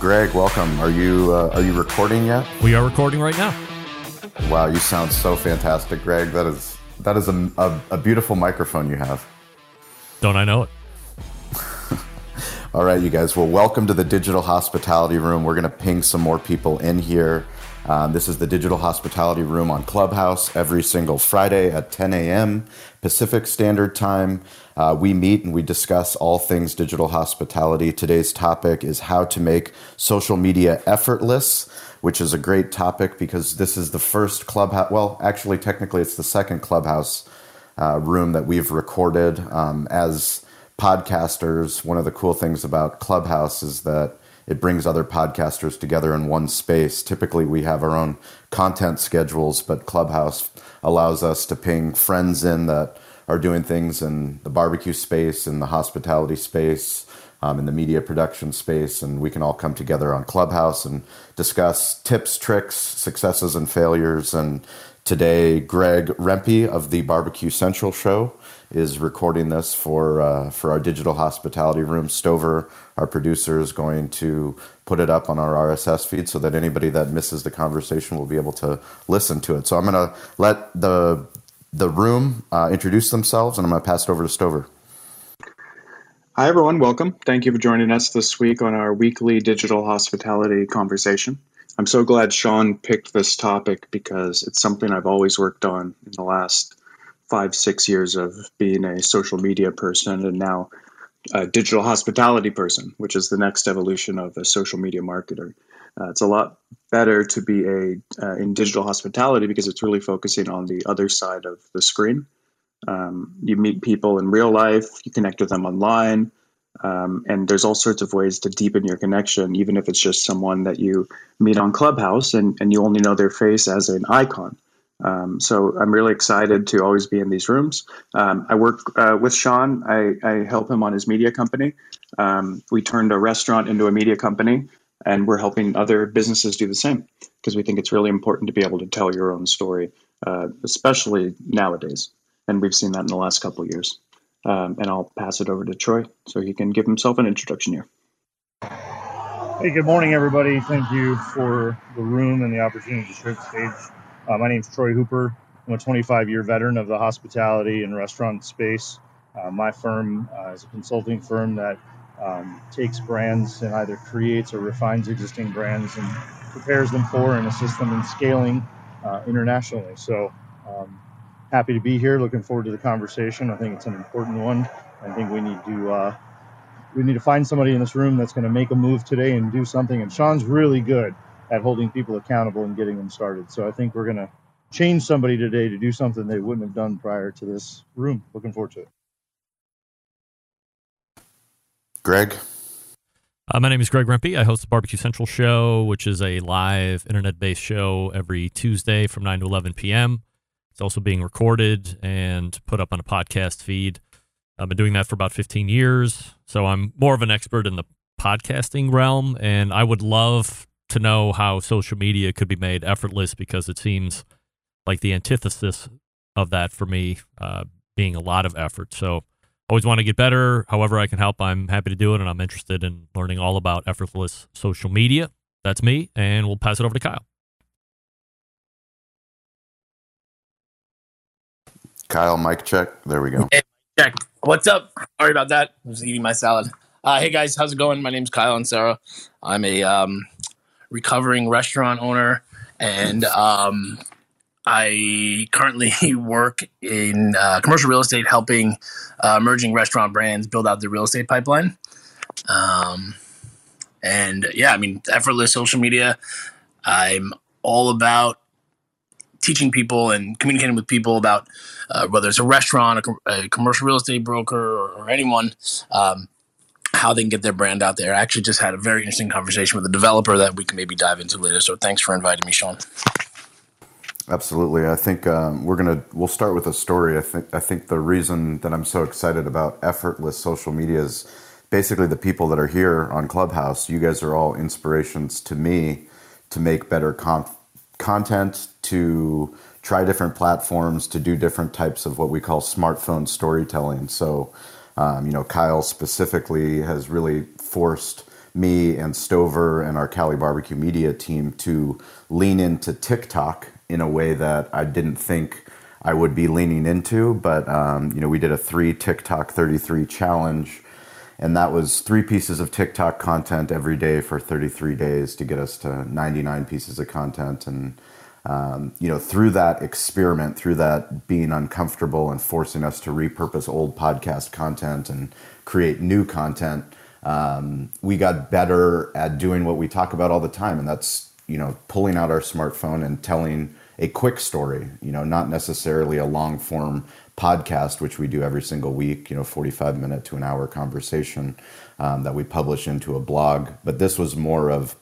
Greg, welcome. Are you uh, are you recording yet? We are recording right now. Wow, you sound so fantastic, Greg. That is that is a, a, a beautiful microphone you have. Don't I know it? All right, you guys. Well, welcome to the Digital Hospitality Room. We're going to ping some more people in here. Um, this is the Digital Hospitality Room on Clubhouse every single Friday at 10 a.m. Pacific Standard Time. Uh, we meet and we discuss all things digital hospitality. Today's topic is how to make social media effortless, which is a great topic because this is the first Clubhouse. Well, actually, technically, it's the second Clubhouse uh, room that we've recorded. Um, as podcasters, one of the cool things about Clubhouse is that it brings other podcasters together in one space. Typically, we have our own content schedules, but Clubhouse allows us to ping friends in that are doing things in the barbecue space, in the hospitality space, um, in the media production space, and we can all come together on Clubhouse and discuss tips, tricks, successes, and failures. And today, Greg Rempe of the Barbecue Central Show is recording this for uh, for our digital hospitality room. Stover, our producer, is going to put it up on our RSS feed so that anybody that misses the conversation will be able to listen to it. So I'm going to let the the room uh, introduce themselves, and I'm going to pass it over to Stover. Hi, everyone. Welcome. Thank you for joining us this week on our weekly digital hospitality conversation. I'm so glad Sean picked this topic because it's something I've always worked on in the last five, six years of being a social media person and now a digital hospitality person, which is the next evolution of a social media marketer. Uh, it's a lot better to be a uh, in digital hospitality because it's really focusing on the other side of the screen. Um, you meet people in real life, you connect with them online, um, and there's all sorts of ways to deepen your connection, even if it's just someone that you meet on Clubhouse and, and you only know their face as an icon. Um, so I'm really excited to always be in these rooms. Um, I work uh, with Sean. I, I, help him on his media company. Um, we turned a restaurant into a media company, and we're helping other businesses do the same because we think it's really important to be able to tell your own story, uh, especially nowadays. And we've seen that in the last couple years. Um, and I'll pass it over to Troy so he can give himself an introduction here. Hey, good morning, everybody. Thank you for the room and the opportunity to share the stage uh, my name is Troy Hooper. I'm a 25 year veteran of the hospitality and restaurant space. Uh, my firm uh, is a consulting firm that um, takes brands and either creates or refines existing brands and prepares them for and assists them in scaling uh, internationally. So, um, happy to be here. Looking forward to the conversation. I think it's an important one. I think we need to uh, we need to find somebody in this room that's going to make a move today and do something. And Sean's really good at holding people accountable and getting them started. So I think we're going to change somebody today to do something they wouldn't have done prior to this room. Looking forward to it. Greg. Uh, my name is Greg Rempe. I host the Barbecue Central show, which is a live internet based show every Tuesday from 9 to 11 p.m. It's also being recorded and put up on a podcast feed. I've been doing that for about 15 years. So I'm more of an expert in the podcasting realm, and I would love to know how social media could be made effortless because it seems like the antithesis of that for me uh, being a lot of effort. So always want to get better. However, I can help, I'm happy to do it, and I'm interested in learning all about effortless social media. That's me, and we'll pass it over to Kyle. Kyle, mic check. There we go. Hey, check. What's up? Sorry about that. I was eating my salad. Uh, hey guys, how's it going? My name's Kyle Inserra. I'm a um, recovering restaurant owner, and um, I currently work in uh, commercial real estate, helping uh, emerging restaurant brands build out the real estate pipeline. Um, and yeah, I mean, effortless social media. I'm all about teaching people and communicating with people about uh, whether it's a restaurant, a, a commercial real estate broker, or, or anyone. Um, how they can get their brand out there. I actually just had a very interesting conversation with a developer that we can maybe dive into later. So thanks for inviting me, Sean. Absolutely. I think um, we're gonna we'll start with a story. I think I think the reason that I'm so excited about effortless social media is basically the people that are here on Clubhouse. You guys are all inspirations to me to make better con- content, to try different platforms, to do different types of what we call smartphone storytelling. So um, you know, Kyle specifically has really forced me and Stover and our Cali Barbecue Media team to lean into TikTok in a way that I didn't think I would be leaning into. But um, you know, we did a three TikTok 33 challenge, and that was three pieces of TikTok content every day for 33 days to get us to 99 pieces of content. And um, you know, through that experiment, through that being uncomfortable and forcing us to repurpose old podcast content and create new content, um, we got better at doing what we talk about all the time, and that's you know pulling out our smartphone and telling a quick story. You know, not necessarily a long form podcast, which we do every single week. You know, forty five minute to an hour conversation um, that we publish into a blog. But this was more of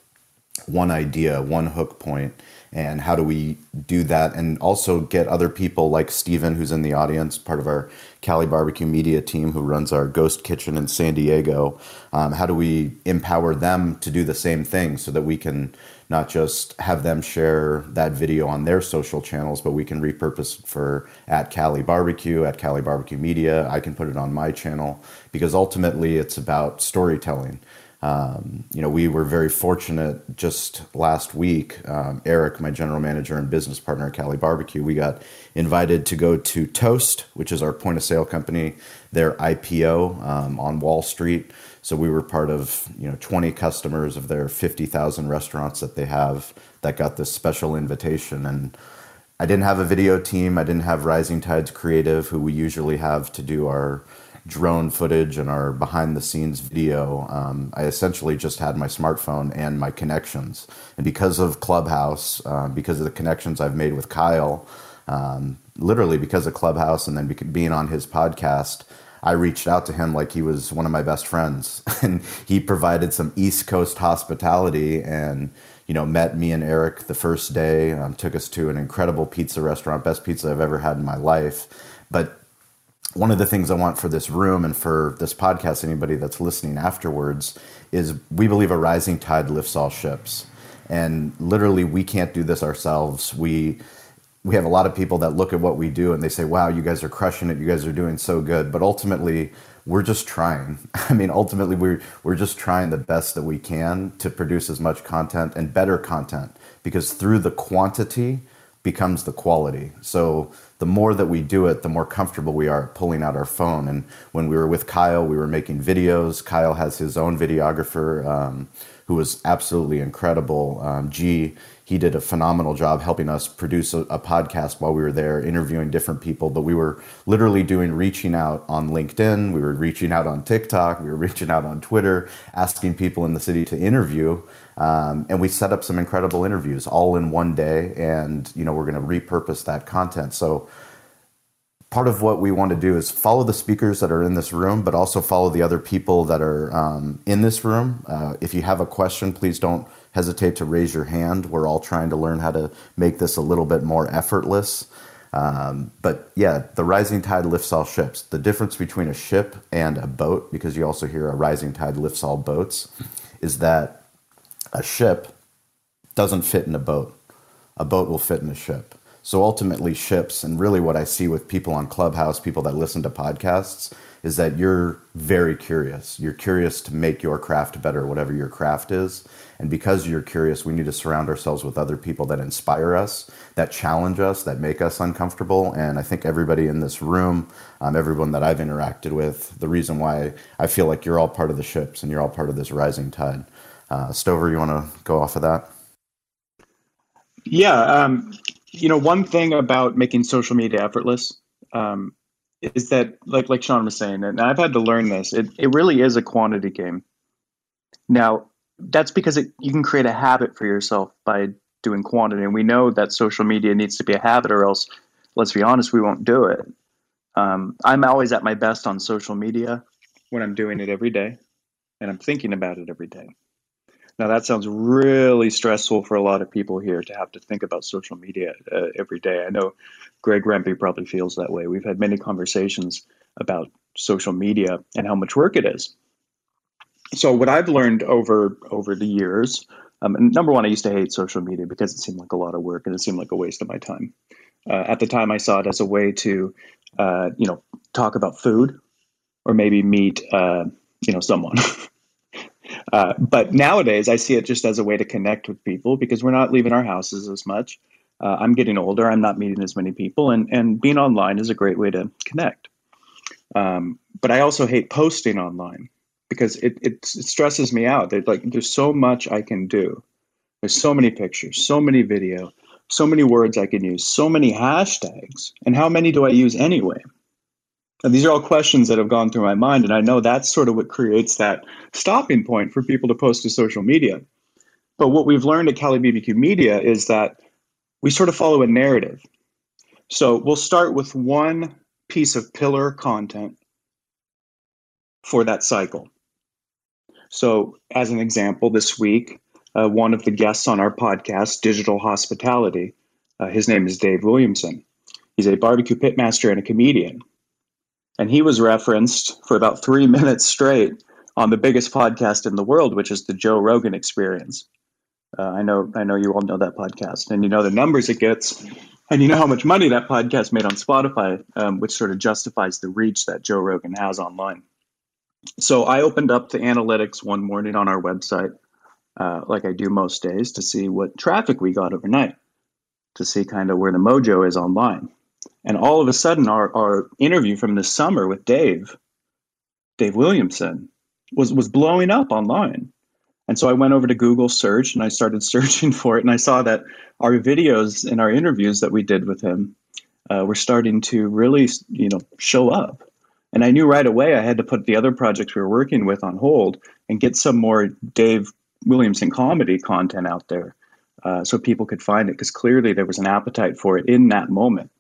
one idea, one hook point and how do we do that and also get other people like Steven who's in the audience part of our Cali Barbecue media team who runs our ghost kitchen in San Diego. Um, how do we empower them to do the same thing so that we can not just have them share that video on their social channels but we can repurpose it for at Cali Barbecue at Cali Barbecue Media. I can put it on my channel because ultimately it's about storytelling um, you know, we were very fortunate just last week. Um, Eric, my general manager and business partner at Cali Barbecue, we got invited to go to Toast, which is our point of sale company, their IPO um, on Wall Street. So we were part of you know 20 customers of their 50,000 restaurants that they have that got this special invitation and. I didn't have a video team. I didn't have Rising Tides Creative, who we usually have to do our drone footage and our behind the scenes video, um, I essentially just had my smartphone and my connections. And because of Clubhouse, uh, because of the connections I've made with Kyle, um, literally because of Clubhouse and then being on his podcast, I reached out to him like he was one of my best friends. and he provided some East Coast hospitality and you know, met me and Eric the first day, um, took us to an incredible pizza restaurant, best pizza I've ever had in my life. But one of the things I want for this room and for this podcast, anybody that's listening afterwards, is we believe a rising tide lifts all ships. And literally, we can't do this ourselves. We we have a lot of people that look at what we do and they say, "Wow, you guys are crushing it. You guys are doing so good." But ultimately, we're just trying. I mean, ultimately, we're we're just trying the best that we can to produce as much content and better content because through the quantity becomes the quality. So the more that we do it, the more comfortable we are pulling out our phone. And when we were with Kyle, we were making videos. Kyle has his own videographer um, who was absolutely incredible. Um, G, he did a phenomenal job helping us produce a, a, podcast while we were there, interviewing different people. But we were literally doing reaching out on LinkedIn, we were reaching out on TikTok, we were reaching out on Twitter, asking people in the city to interview. Um, and we set up some incredible interviews all in one day, and you know we're going to repurpose that content. So part of what we want to do is follow the speakers that are in this room, but also follow the other people that are um, in this room. Uh, if you have a question, please don't hesitate to raise your hand. We're all trying to learn how to make this a little bit more effortless. Um, but yeah, the rising tide lifts all ships. The difference between a ship and a boat, because you also hear a rising tide lifts all boats, is that a ship doesn't fit in a boat. A boat will fit in a ship. So ultimately, ships, and really what I see with people on Clubhouse, people that listen to podcasts, is that you're very curious. You're curious to make your craft better, whatever your craft is. And because you're curious, we need to surround ourselves with other people that inspire us, that challenge us, that make us uncomfortable. And I think everybody in this room, um, everyone that I've interacted with, the reason why I feel like you're all part of the ships and you're all part of this rising tide. Uh, Stover, you want to go off of that? Yeah. Um, you know, one thing about making social media effortless um, is that, like like Sean was saying, and I've had to learn this. It it really is a quantity game. Now, that's because it, you can create a habit for yourself by doing quantity, and we know that social media needs to be a habit, or else, let's be honest, we won't do it. Um, I'm always at my best on social media when I'm doing it every day, and I'm thinking about it every day. Now, that sounds really stressful for a lot of people here to have to think about social media uh, every day. I know Greg Rempe probably feels that way. We've had many conversations about social media and how much work it is. So, what I've learned over over the years, um, number one, I used to hate social media because it seemed like a lot of work and it seemed like a waste of my time. Uh, at the time, I saw it as a way to, uh, you know, talk about food or maybe meet, uh, you know, someone. Uh, but nowadays, I see it just as a way to connect with people because we're not leaving our houses as much. Uh, I'm getting older. I'm not meeting as many people, and and being online is a great way to connect. Um, but I also hate posting online because it, it, it stresses me out. There's like there's so much I can do. There's so many pictures, so many video, so many words I can use, so many hashtags, and how many do I use anyway? And these are all questions that have gone through my mind, and I know that's sort of what creates that stopping point for people to post to social media. But what we've learned at Cali BBQ Media is that we sort of follow a narrative. So we'll start with one piece of pillar content for that cycle. So, as an example, this week, uh, one of the guests on our podcast, Digital Hospitality, uh, his name is Dave Williamson. He's a barbecue pitmaster and a comedian. And he was referenced for about three minutes straight on the biggest podcast in the world, which is the Joe Rogan Experience. Uh, I know, I know you all know that podcast, and you know the numbers it gets, and you know how much money that podcast made on Spotify, um, which sort of justifies the reach that Joe Rogan has online. So I opened up the analytics one morning on our website, uh, like I do most days, to see what traffic we got overnight, to see kind of where the mojo is online. And all of a sudden, our, our interview from this summer with Dave, Dave Williamson, was was blowing up online. And so I went over to Google search and I started searching for it, and I saw that our videos and our interviews that we did with him uh, were starting to really, you know, show up. And I knew right away I had to put the other projects we were working with on hold and get some more Dave Williamson comedy content out there uh, so people could find it because clearly there was an appetite for it in that moment.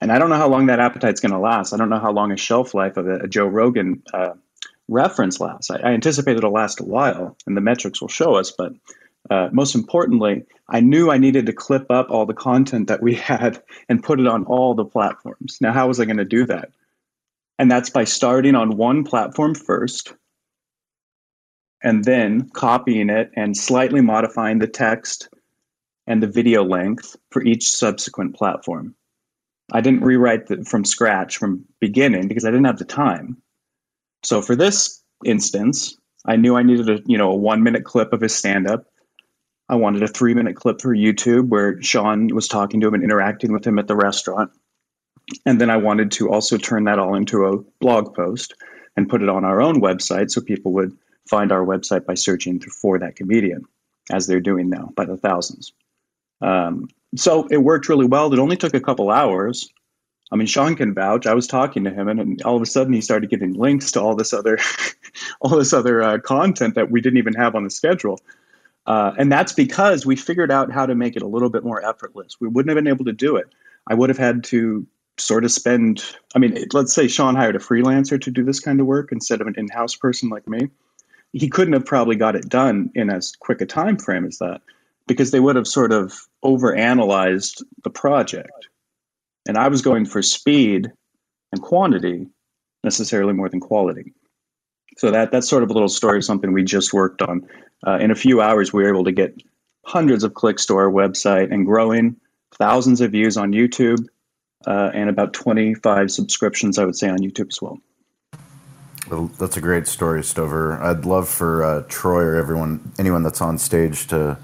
And I don't know how long that appetite's going to last. I don't know how long a shelf life of a, a Joe Rogan uh, reference lasts. I, I, anticipate it'll last a while, and the metrics will show us. But uh, most importantly, I knew I needed to clip up all the content that we had and put it on all the platforms. Now, how was I going to do that? And that's by starting on one platform first and then copying it and slightly modifying the text and the video length for each subsequent platform. I didn't rewrite the, from scratch from beginning because I didn't have the time. So for this instance, I knew I needed a you know a one minute clip of his stand up. I wanted a three minute clip for YouTube where Sean was talking to him and interacting with him at the restaurant. And then I wanted to also turn that all into a blog post and put it on our own website so people would find our website by searching for that comedian, as they're doing now by the thousands. Um, so it worked really well. It only took a couple hours. I mean, Sean can vouch. I was talking to him, and, and all of a sudden, he started getting links to all this other, all this other uh, content that we didn't even have on the schedule. Uh, and that's because we figured out how to make it a little bit more effortless. We wouldn't have been able to do it. I would have had to sort of spend. I mean, let's say Sean hired a freelancer to do this kind of work instead of an in-house person like me he couldn't have probably got it done in as quick a time frame as that because they would have sort of overanalyzed the project. And I was going for speed and quantity necessarily more than quality. So that that's sort of a little story of something we just worked on. Uh, in a few hours, we were able to get hundreds of clicks to our website and growing, thousands of views on YouTube, uh, and about 25 subscriptions, I would say, on YouTube as well. Well, that's a great story, Stover. I'd love for uh, Troy or everyone, anyone that's on stage, to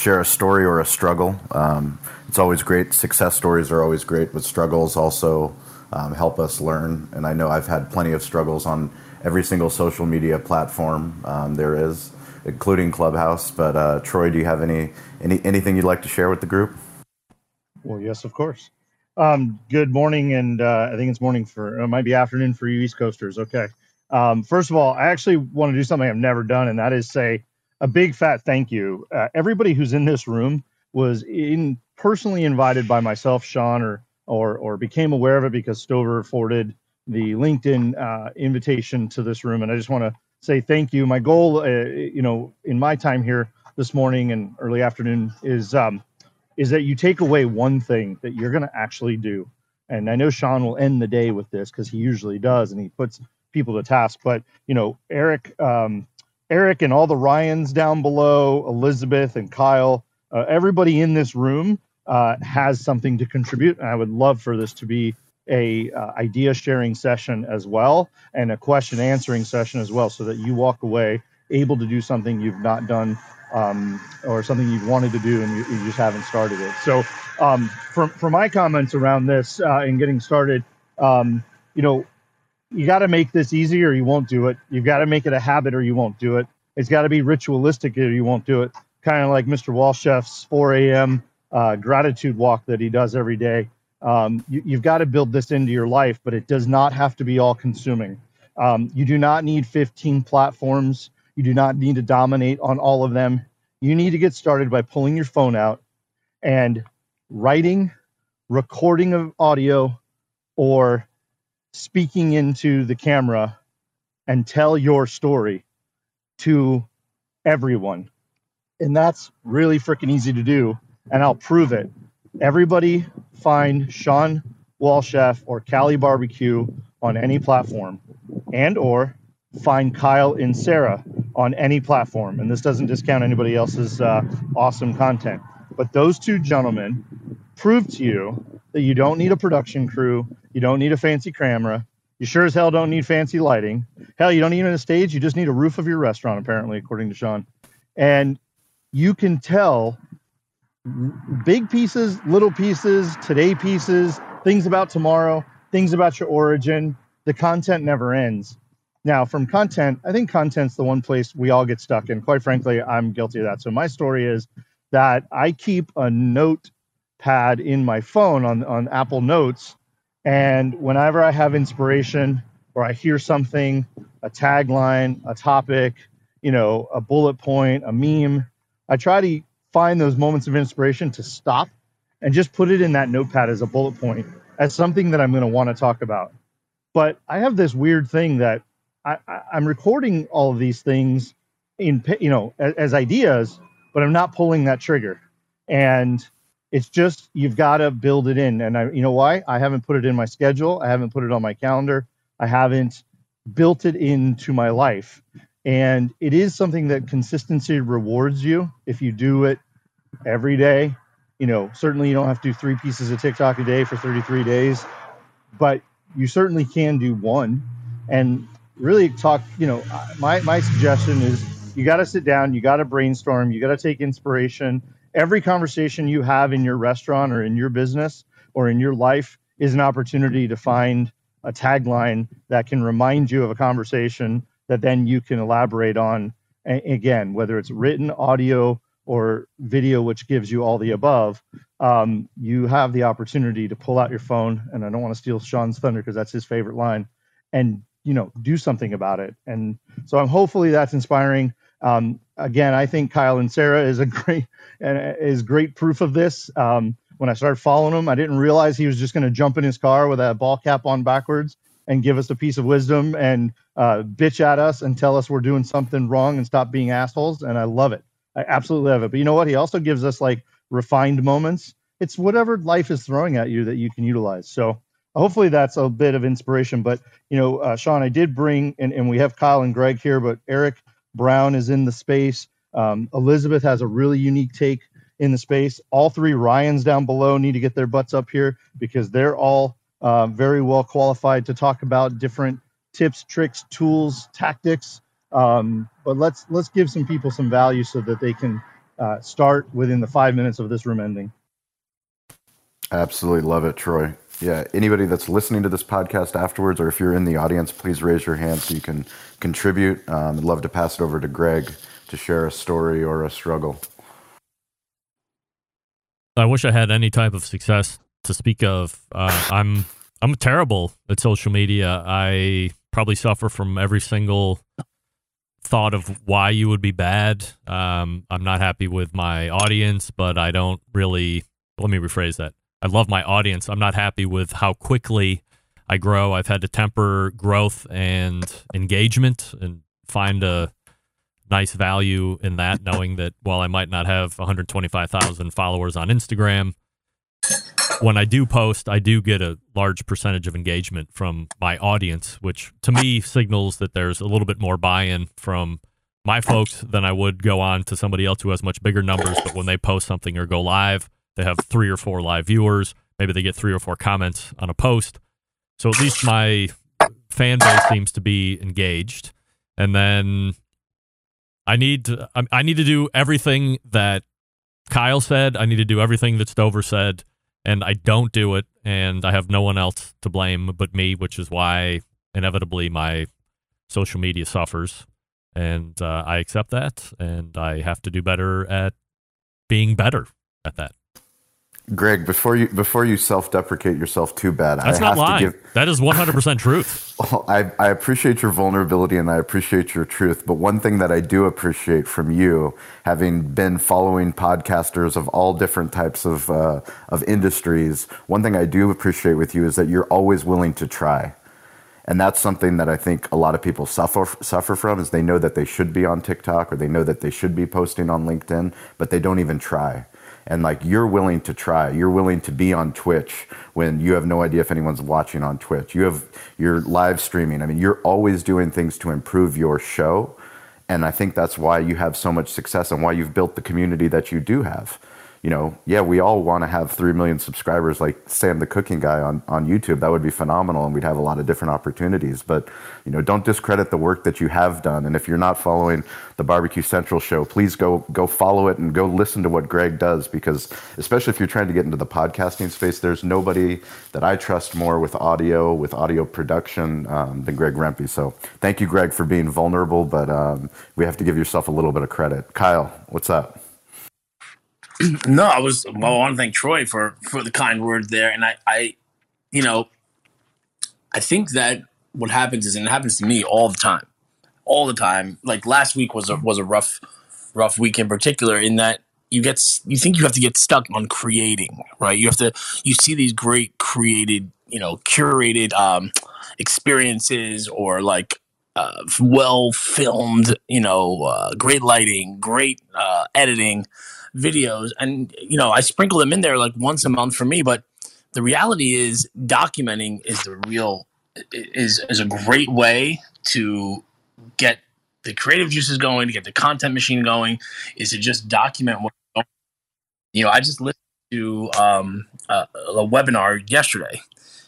share a story or a struggle. Um, it's always great. Success stories are always great, but struggles also um, help us learn. And I know I've had plenty of struggles on every single social media platform um, there is, including Clubhouse. But uh, Troy, do you have any, any anything you'd like to share with the group? Well, yes, of course. Um, good morning, and uh, I think it's morning for it might be afternoon for you East Coasters. Okay. Um, first of all, I actually want to do something I've never done, and that is say a big fat thank you. Uh, everybody who's in this room was in personally invited by myself, Sean, or or or became aware of it because Stover forwarded the LinkedIn uh, invitation to this room, and I just want to say thank you. My goal, uh, you know, in my time here this morning and early afternoon is um, is that you take away one thing that you're going to actually do. And I know Sean will end the day with this because he usually does, and he puts people to task. But you know, Eric, um, Eric, and all the Ryans down below, Elizabeth and Kyle, uh, everybody in this room uh, has something to contribute. And I would love for this to be a uh, idea sharing session as well, and a question answering session as well, so that you walk away able to do something you've not done um, or something you've wanted to do and you, you just haven't started it. So, um, for, for my comments around this uh, and getting started, um, you know, you got to make this easy or you won't do it. You've got to make it a habit or you won't do it. It's got to be ritualistic or you won't do it. Kind of like Mr. Walchef's 4 a.m. Uh, gratitude walk that he does every day. Um, you, have got to build this into your life, but it does not have to be all consuming. Um, you do not need 15 platforms. You do not need to dominate on all of them. You need to get started by pulling your phone out and writing, recording of audio, or speaking into the camera and tell your story to everyone. And that's really freaking easy to do. And I'll prove it. Everybody find Shawn Walchef or Cali Barbecue on any platform and or find Kyle Inserra on any platform. And this doesn't discount anybody else's uh, awesome content. But those two gentlemen prove to you that you don't need a production crew, you don't need a fancy camera, you sure as hell don't need fancy lighting. Hell, you don't even need a stage, you just need a roof of your restaurant, apparently, according to Sean. And you can tell big pieces, little pieces, today pieces, things about tomorrow, things about your origin. The content never ends. Now, from content, I think content's the one place we all get stuck in. Quite frankly, I'm guilty of that. So my story is that I keep a notepad in my phone on, on Apple Notes. And whenever I have inspiration or I hear something, a tagline, a topic, you know, a bullet point, a meme, I try to find those moments of inspiration to stop and just put it in that notepad as a bullet point, as something that I'm going to want to talk about. But I have this weird thing that I, am recording all of these things in you know as, as, ideas, but I'm not pulling that trigger, and it's just you've got to build it in. And I, you know why? I haven't put it in my schedule. I haven't put it on my calendar. I haven't built it into my life, and it is something that consistency rewards you if you do it every day. You know, certainly you don't have to do three pieces of TikTok a day for 33 days, but you certainly can do one. And really talk, you know, my, my suggestion is you got to sit down, you got to brainstorm, you got to take inspiration. Every conversation you have in your restaurant or in your business or in your life is an opportunity to find a tagline that can remind you of a conversation that then you can elaborate on. again, whether it's written, audio, or video, which gives you all the above, um, you have the opportunity to pull out your phone. And I don't want to steal sean's thunder because that's his favorite line, and you know do something about it and so i'm hopefully that's inspiring um, again i think Kyle Inserra is a great is great proof of this. Um, when i started following him i didn't realize he was just going to jump in his car with a ball cap on backwards and give us a piece of wisdom and uh, bitch at us and tell us we're doing something wrong and stop being assholes and i love it. I absolutely love it. But you know what? He also gives us like refined moments. It's whatever life is throwing at you that you can utilize. So hopefully that's a bit of inspiration. But you know, uh, Shawn, I did bring, and, and we have Kyle and Greg here, but Eric Brown is in the space. Um, Elizabeth has a really unique take in the space. All three Ryans down below need to get their butts up here because they're all uh, very well qualified to talk about different tips, tricks, tools, tactics. Um, but let's let's give some people some value so that they can uh, start within the five minutes of this room ending. Absolutely love it, Troy. Yeah, anybody that's listening to this podcast afterwards, or if you're in the audience, please raise your hand so you can contribute. Um, I'd love to pass it over to Greg to share a story or a struggle. I wish I had any type of success to speak of. Uh, I'm I'm terrible at social media. I probably suffer from every single thought of why you would be bad. Um, I'm not happy with my audience, but I don't really. Let me rephrase that. I love my audience. I'm not happy with how quickly I grow. I've had to temper growth and engagement and find a nice value in that, knowing that while I might not have 125,000 followers on Instagram, when I do post, I do get a large percentage of engagement from my audience, which to me signals that there's a little bit more buy in from my folks than I would go on to somebody else who has much bigger numbers. But when they post something or go live, they have three or four live viewers. Maybe they get three or four comments on a post. So at least my fan base seems to be engaged. And then I need to I, need to do everything that Kyle said. I need to do everything that Stover said, and I don't do it, and I have no one else to blame but me, which is why inevitably my social media suffers, and uh, I accept that, and I have to do better at being better at that. Greg, before you before you self deprecate yourself too bad, That's I not have lying. to give. That is one hundred percent truth. Well, I, I appreciate your vulnerability and I appreciate your truth. But one thing that I do appreciate from you, having been following podcasters of all different types of uh, of industries, one thing I do appreciate with you is that you're always willing to try. And that's something that I think a lot of people suffer suffer from is they know that they should be on TikTok or they know that they should be posting on LinkedIn, but they don't even try. And like you're willing to try, you're willing to be on Twitch when you have no idea if anyone's watching on Twitch. You have you're live streaming. I mean, you're always doing things to improve your show. And I think that's why you have so much success and why you've built the community that you do have you know, yeah, we all want to have 3 million subscribers like Sam the Cooking Guy on, on YouTube. That would be phenomenal and we'd have a lot of different opportunities. But, you know, don't discredit the work that you have done. And if you're not following the Barbecue Central show, please go go follow it and go listen to what Greg does because especially if you're trying to get into the podcasting space, there's nobody that I trust more with audio, with audio production um, than Greg Rempe. So thank you, Greg, for being vulnerable, but um, we have to give yourself a little bit of credit. Kyle, what's up? no, I was. Well, I want to thank Troy for for the kind word there, and I, I, you know, I think that what happens is, and it happens to me all the time, all the time. Like last week was a was a rough, rough week in particular. In that you get you think you have to get stuck on creating, right? You have to you see these great created, you know, curated um, experiences or like uh, well filmed, you know, uh, great lighting, great uh, editing videos, and you know, I sprinkle them in there like once a month for me. But the reality is, documenting is the real is is a great way to get the creative juices going, to get the content machine going, is to just document what. You know, I just listened to um, a, a webinar yesterday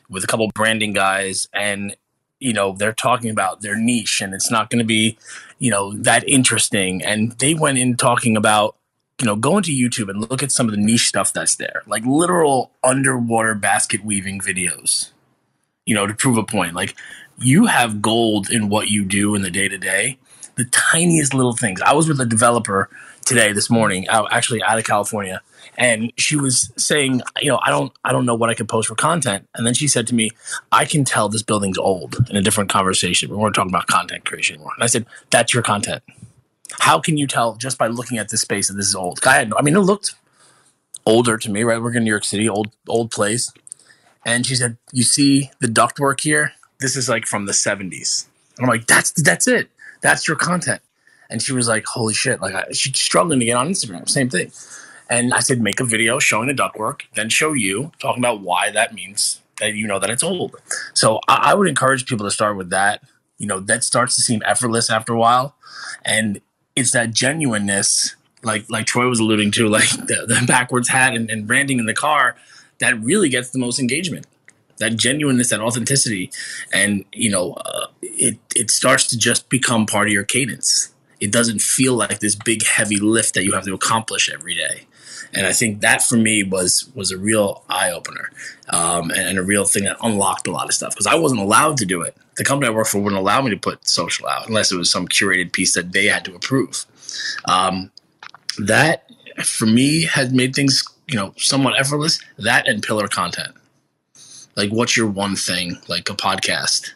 with a couple branding guys, and you know they're talking about their niche, and it's not going to be you know that interesting. And they went in talking about you know, go into YouTube and look at some of the niche stuff that's there, like literal underwater basket weaving videos, you know, to prove a point. Like you have gold in what you do in the day to day, the tiniest little things. I was with a developer today, this morning, out, actually out of California, and she was saying, you know, I don't, I don't know what I could post for content. And then she said to me, I can tell this building's old in a different conversation. We weren't talking about content creation anymore. And I said, that's your content how can you tell just by looking at this space that this is old? I had no, I mean, it looked older to me, right? We're in New York City, old old place. And she said, "You see the ductwork here? This is like from the '70s." And I'm like, "That's that's it. That's your content." And she was like, "Holy shit!" Like I, she's struggling to get on Instagram. Same thing. And I said, "Make a video showing the ductwork, then show you talking about why that means that you know that it's old." So I, I would encourage people to start with that. You know, that starts to seem effortless after a while, and it's that genuineness, like like Troy was alluding to, like the, the backwards hat and, and branding in the car, that really gets the most engagement. That genuineness, that authenticity, and you know, uh, it it starts to just become part of your cadence. It doesn't feel like this big heavy lift that you have to accomplish every day and I think that for me was was a real eye opener um, and, and, a real thing that unlocked a lot of stuff because I wasn't allowed to do it. The company I work for wouldn't allow me to put social out unless it was some curated piece that they had to approve. Um, that for me has made things you know somewhat effortless. That and pillar content, like what's your one thing, like a podcast.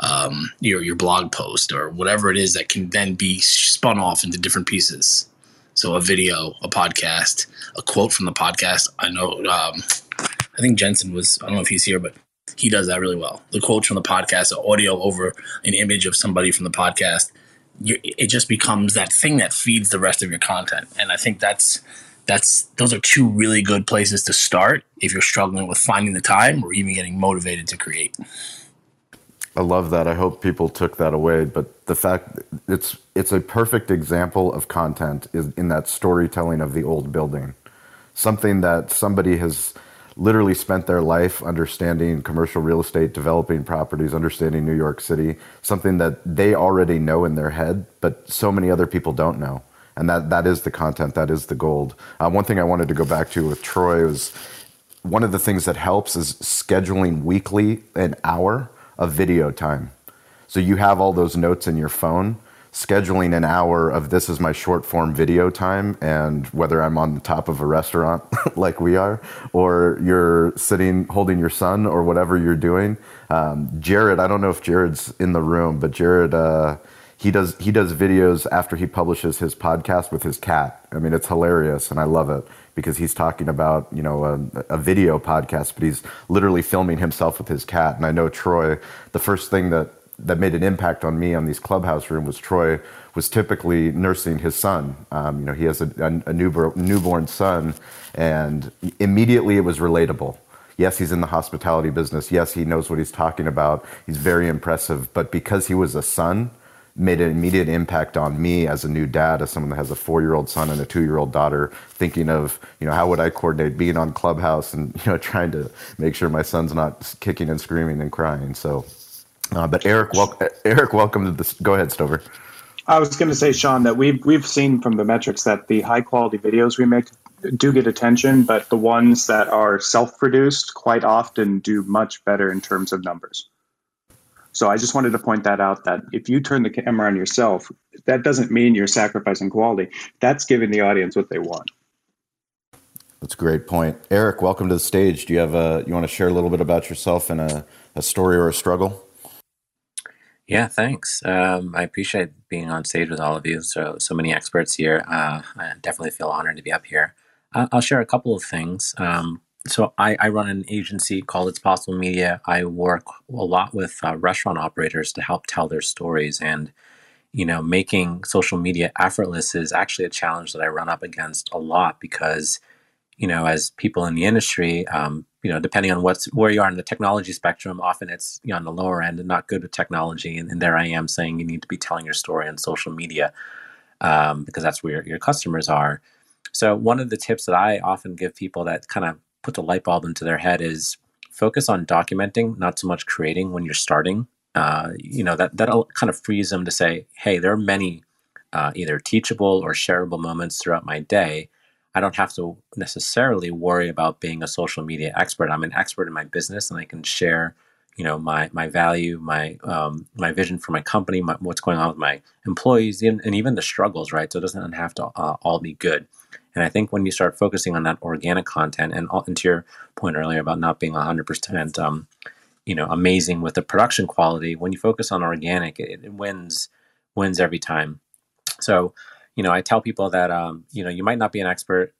Um, your your blog post or whatever it is that can then be spun off into different pieces so a video, a podcast, a quote from the podcast. I know. Um, I think Jensen was. I don't know if he's here, but he does that really well. The quotes from the podcast, the audio over an image of somebody from the podcast. You, it just becomes that thing that feeds the rest of your content, and I think that's that's those are two really good places to start if you're struggling with finding the time or even getting motivated to create. I love that. I hope people took that away. But the fact it's it's a perfect example of content is in that storytelling of the old building, something that somebody has literally spent their life understanding commercial real estate, developing properties, understanding New York City, something that they already know in their head, but so many other people don't know. And that, that is the content, that is the gold. Uh, one thing I wanted to go back to with Troy was one of the things that helps is scheduling weekly an hour of video time. So you have all those notes in your phone scheduling an hour of this is my short form video time and whether I'm on the top of a restaurant like we are or you're sitting holding your son or whatever you're doing. Um, Jared, I don't know if Jared's in the room, but Jared, uh, he does he does videos after he publishes his podcast with his cat. I mean, it's hilarious and I love it because he's talking about you know a, a, video podcast, but he's literally filming himself with his cat. And I know Troy, the first thing that that made an impact on me on these clubhouse room was Troy was typically nursing his son. Um, you know, he has a, a, a newborn, newborn son, and immediately it was relatable. Yes, he's in the hospitality business. Yes, he knows what he's talking about. He's very impressive. But because he was a son, made an immediate impact on me as a new dad, as someone that has a four-year-old son and a two-year-old daughter, thinking of, you know, how would I coordinate being on Clubhouse and, you know, trying to make sure my son's not kicking and screaming and crying. So uh, but Eric, wel- Eric, welcome to this. Go ahead, Stover. I was going to say, Sean, that we've we've seen from the metrics that the high quality videos we make do get attention, but the ones that are self produced quite often do much better in terms of numbers. So I just wanted to point that out that if you turn the camera on yourself, that doesn't mean you're sacrificing quality. That's giving the audience what they want. That's a great point. Eric, welcome to the stage. Do you have a you want to share a little bit about yourself and a, a story or a struggle? Yeah, thanks. Um, I appreciate being on stage with all of you. So, so many experts here. Uh, I definitely feel honored to be up here. Uh, I'll share a couple of things. Um, so, I, I, run an agency called It's Possible Media. I work a lot with uh, restaurant operators to help tell their stories. And, you know, making social media effortless is actually a challenge that I run up against a lot because, you know, as people in the industry, um, you know, depending on what's where you are in the technology spectrum, often it's you know, on the lower end and not good with technology. And, and, there I am saying you need to be telling your story on social media um, because that's where your, your customers are. So one of the tips that I often give people that kind of put the light bulb into their head is focus on documenting, not so much creating when you're starting. Uh, you know that that'll kind of frees them to say, hey, there are many uh, either teachable or shareable moments throughout my day I don't have to necessarily worry about being a social media expert. I'm an expert in my business, and I can share, you know, my my value, my um, my vision for my company, my, what's going on with my employees, and, and, even the struggles. Right, so it doesn't have to uh, all be good. And I think when you start focusing on that organic content, and, and to your point earlier about not being 100 percent, um, you know, amazing with the production quality, when you focus on organic, it, it wins wins every time. So you know, I tell people that um, you know you might not be an expert,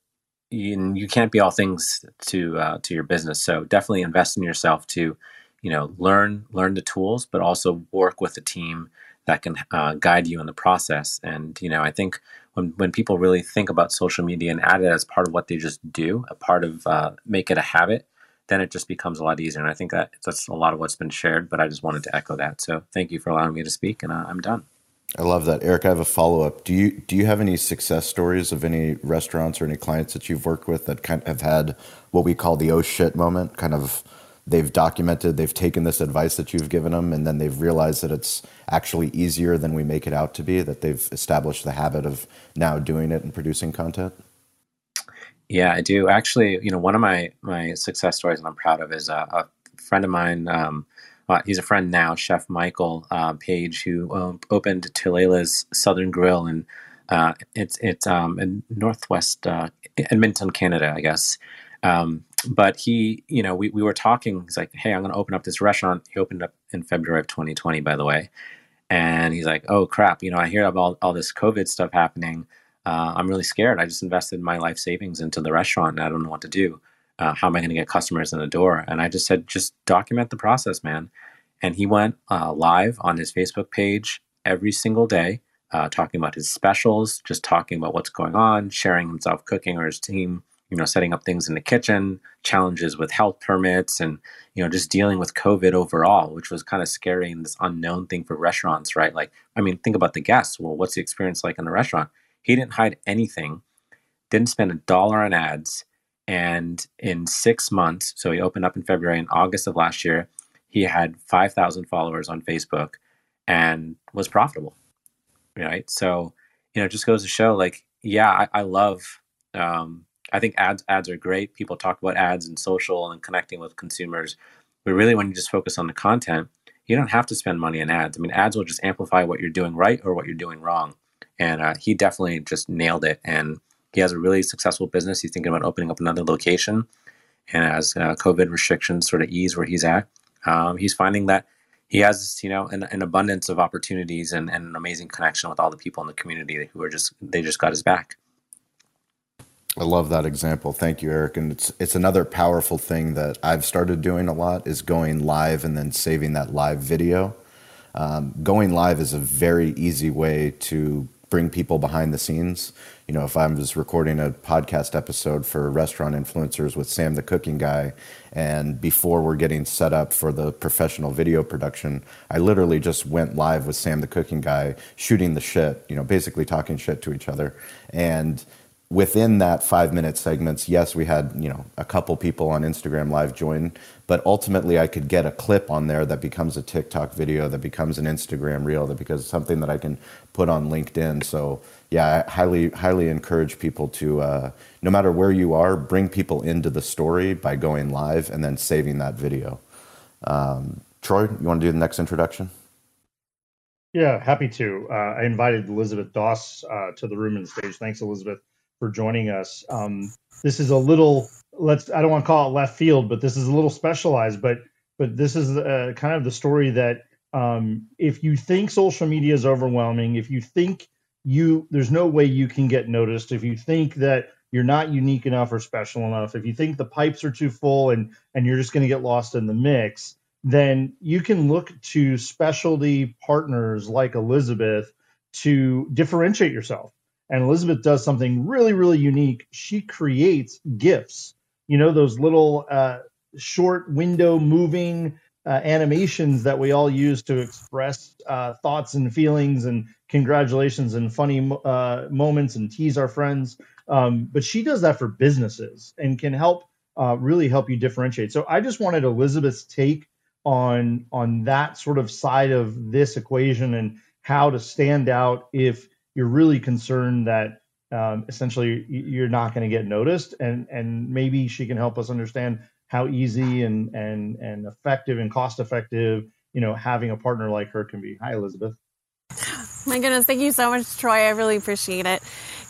and you can't be all things to uh, to your business. So definitely invest in yourself to, you know, learn learn the tools, but also work with a team that can uh, guide you in the process. And you know, I think when when people really think about social media and add it as part of what they just do, a part of uh, make it a habit, then it just becomes a lot easier. And I think that that's a lot of what's been shared. But I just wanted to echo that. So thank you for allowing me to speak, and uh, I'm done. I love that, Eric. I have a follow up. Do you do you have any success stories of any restaurants or any clients that you've worked with that kind of have had what we call the oh shit moment? Kind of, they've documented, they've taken this advice that you've given them, and then they've realized that it's actually easier than we make it out to be. That they've established the habit of now doing it and producing content. Yeah, I do. Actually, you know, one of my my success stories that I'm proud of is a, a friend of mine. Um, uh, he's a friend now, Chef Michael uh, Page, who um, opened Tulela's Southern Grill, and uh, it's it's um, in Northwest uh, Edmonton, Canada, I guess. Um, but he, you know, we, we were talking. He's like, "Hey, I'm going to open up this restaurant." He opened up in February of 2020, by the way. And he's like, "Oh crap! You know, I hear about all, all this COVID stuff happening. Uh, I'm really scared. I just invested my life savings into the restaurant, and I don't know what to do." uh, how am I going to get customers in the door? And I just said, just document the process, man. And he went uh, live on his Facebook page every single day, uh, talking about his specials, just talking about what's going on, sharing himself cooking or his team, you know, setting up things in the kitchen, challenges with health permits, and you know, just dealing with COVID overall, which was kind of scary and this unknown thing for restaurants, right? Like, I mean, think about the guests. Well, what's the experience like in a restaurant? He didn't hide anything, didn't spend a dollar on ads And in six months, so he opened up in February and August of last year, he had 5,000 followers on Facebook and was profitable. Right. So, you know, it just goes to show like, yeah, I, I love, um, I think ads ads are great. People talk about ads and social and connecting with consumers. But really, when you just focus on the content, you don't have to spend money on ads. I mean, ads will just amplify what you're doing right or what you're doing wrong. And uh, he definitely just nailed it. And he has a really successful business. He's thinking about opening up another location. And as uh, COVID restrictions sort of ease where he's at, um, he's finding that he has, you know, an, an abundance of opportunities and, and, an amazing connection with all the people in the community who are just they just got his back. I love that example. Thank you, Eric. And it's it's another powerful thing that I've started doing a lot is going live and then saving that live video. Um, going live is a very easy way to bring people behind the scenes. You know, if I was recording a podcast episode for restaurant influencers with Sam the cooking guy, and before we're getting set up for the professional video production, I literally just went live with Sam the cooking guy, shooting the shit, you know, basically talking shit to each other. And within that five minute segments, yes, we had you know a couple people on Instagram Live join, but ultimately I could get a clip on there that becomes a TikTok video, that becomes an Instagram reel, that becomes something that I can put on LinkedIn. So yeah, I highly highly encourage people to uh, no matter where you are, bring people into the story by going live and then saving that video. Um, Troy, you want to do the next introduction? Yeah, happy to. Uh, I invited Elizabeth Doss uh, to the room and stage. Thanks, Elizabeth for joining us. Um, this is a little let's I don't want to call it left field, but this is a little specialized. But but this is uh, kind of the story that um, if you think social media is overwhelming, if you think you there's no way you can get noticed, if you think that you're not unique enough or special enough, if you think the pipes are too full and and you're just going to get lost in the mix, then you can look to specialty partners like Elizabeth to differentiate yourself and Elizabeth does something really, really unique. She creates GIFs, you know, those little uh, short window moving uh, animations that we all use to express uh, thoughts and feelings and congratulations and funny uh, moments and tease our friends. Um, but she does that for businesses and can help uh, really help you differentiate. So I just wanted Elizabeth's take on on that sort of side of this equation and how to stand out if you're really concerned that um, essentially you're not going to get noticed and and maybe she can help us understand how easy and and and effective and cost effective you know having a partner like her can be. Hi elizabeth. My goodness thank you so much troy. I really appreciate it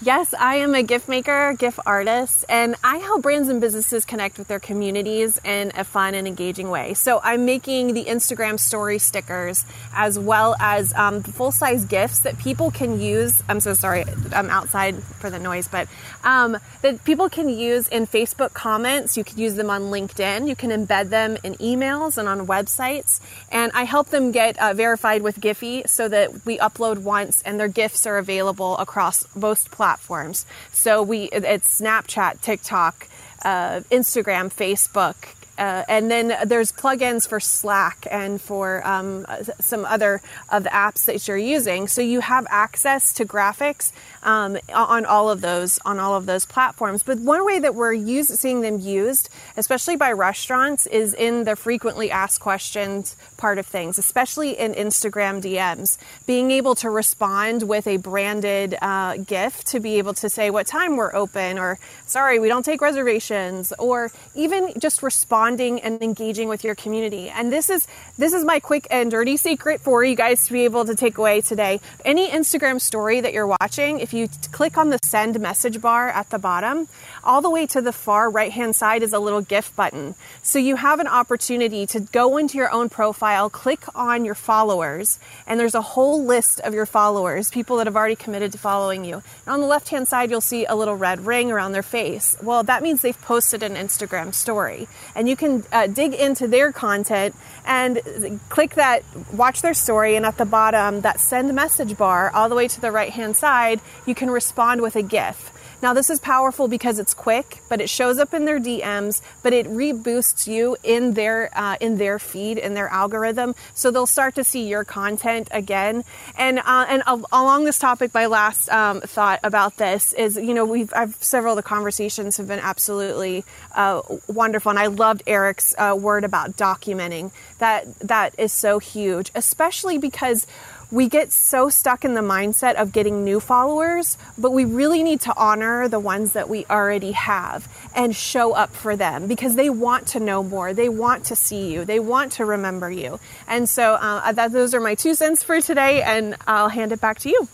Yes, I am a GIF maker, GIF artist, and I help brands and businesses connect with their communities in a fun and engaging way. So I'm making the Instagram story stickers as well as um, full size GIFs that people can use. I'm so sorry, I'm outside for the noise, but um, that people can use in Facebook comments. You can use them on LinkedIn. You can embed them in emails and on websites. And I help them get uh, verified with Giphy so that we upload once and their GIFs are available across most platforms platforms. So we it's Snapchat, TikTok, uh, Instagram, Facebook, uh, and then there's plugins for Slack and for um, some other of the apps that you're using. So you have access to graphics um, on all of those on all of those platforms. But one way that we're use, seeing them used, especially by restaurants, is in the frequently asked questions part of things, especially in Instagram DMs. Being able to respond with a branded uh, GIF to be able to say what time we're open, or sorry, we don't take reservations, or even just responding and engaging with your community. And this is this is my quick and dirty secret for you guys to be able to take away today. Any Instagram story that you're watching, if you click on the send message bar at the bottom, all the way to the far right hand side is a little GIF button. So you have an opportunity to go into your own profile, click on your followers, and there's a whole list of your followers, people that have already committed to following you. And on the left hand side, you'll see a little red ring around their face. Well, that means they've posted an Instagram story. And you can uh, dig into their content and click that, watch their story, and at the bottom, that send message bar, all the way to the right hand side, you can respond with a GIF. Now, this is powerful because it's quick, but it shows up in their DMs, but it reboosts you in their uh, in their feed in their algorithm, so they'll start to see your content again. And uh, and along this topic, my last um, thought about this is, you know, we've I've several of the conversations have been absolutely uh, wonderful, and I loved Eric's uh, word about documenting. That that is so huge, especially because we get so stuck in the mindset of getting new followers, but we really need to honor the ones that we already have and show up for them because they want to know more. They want to see you. They want to remember you. And so uh, that, those are my two cents for today, and I'll hand it back to you.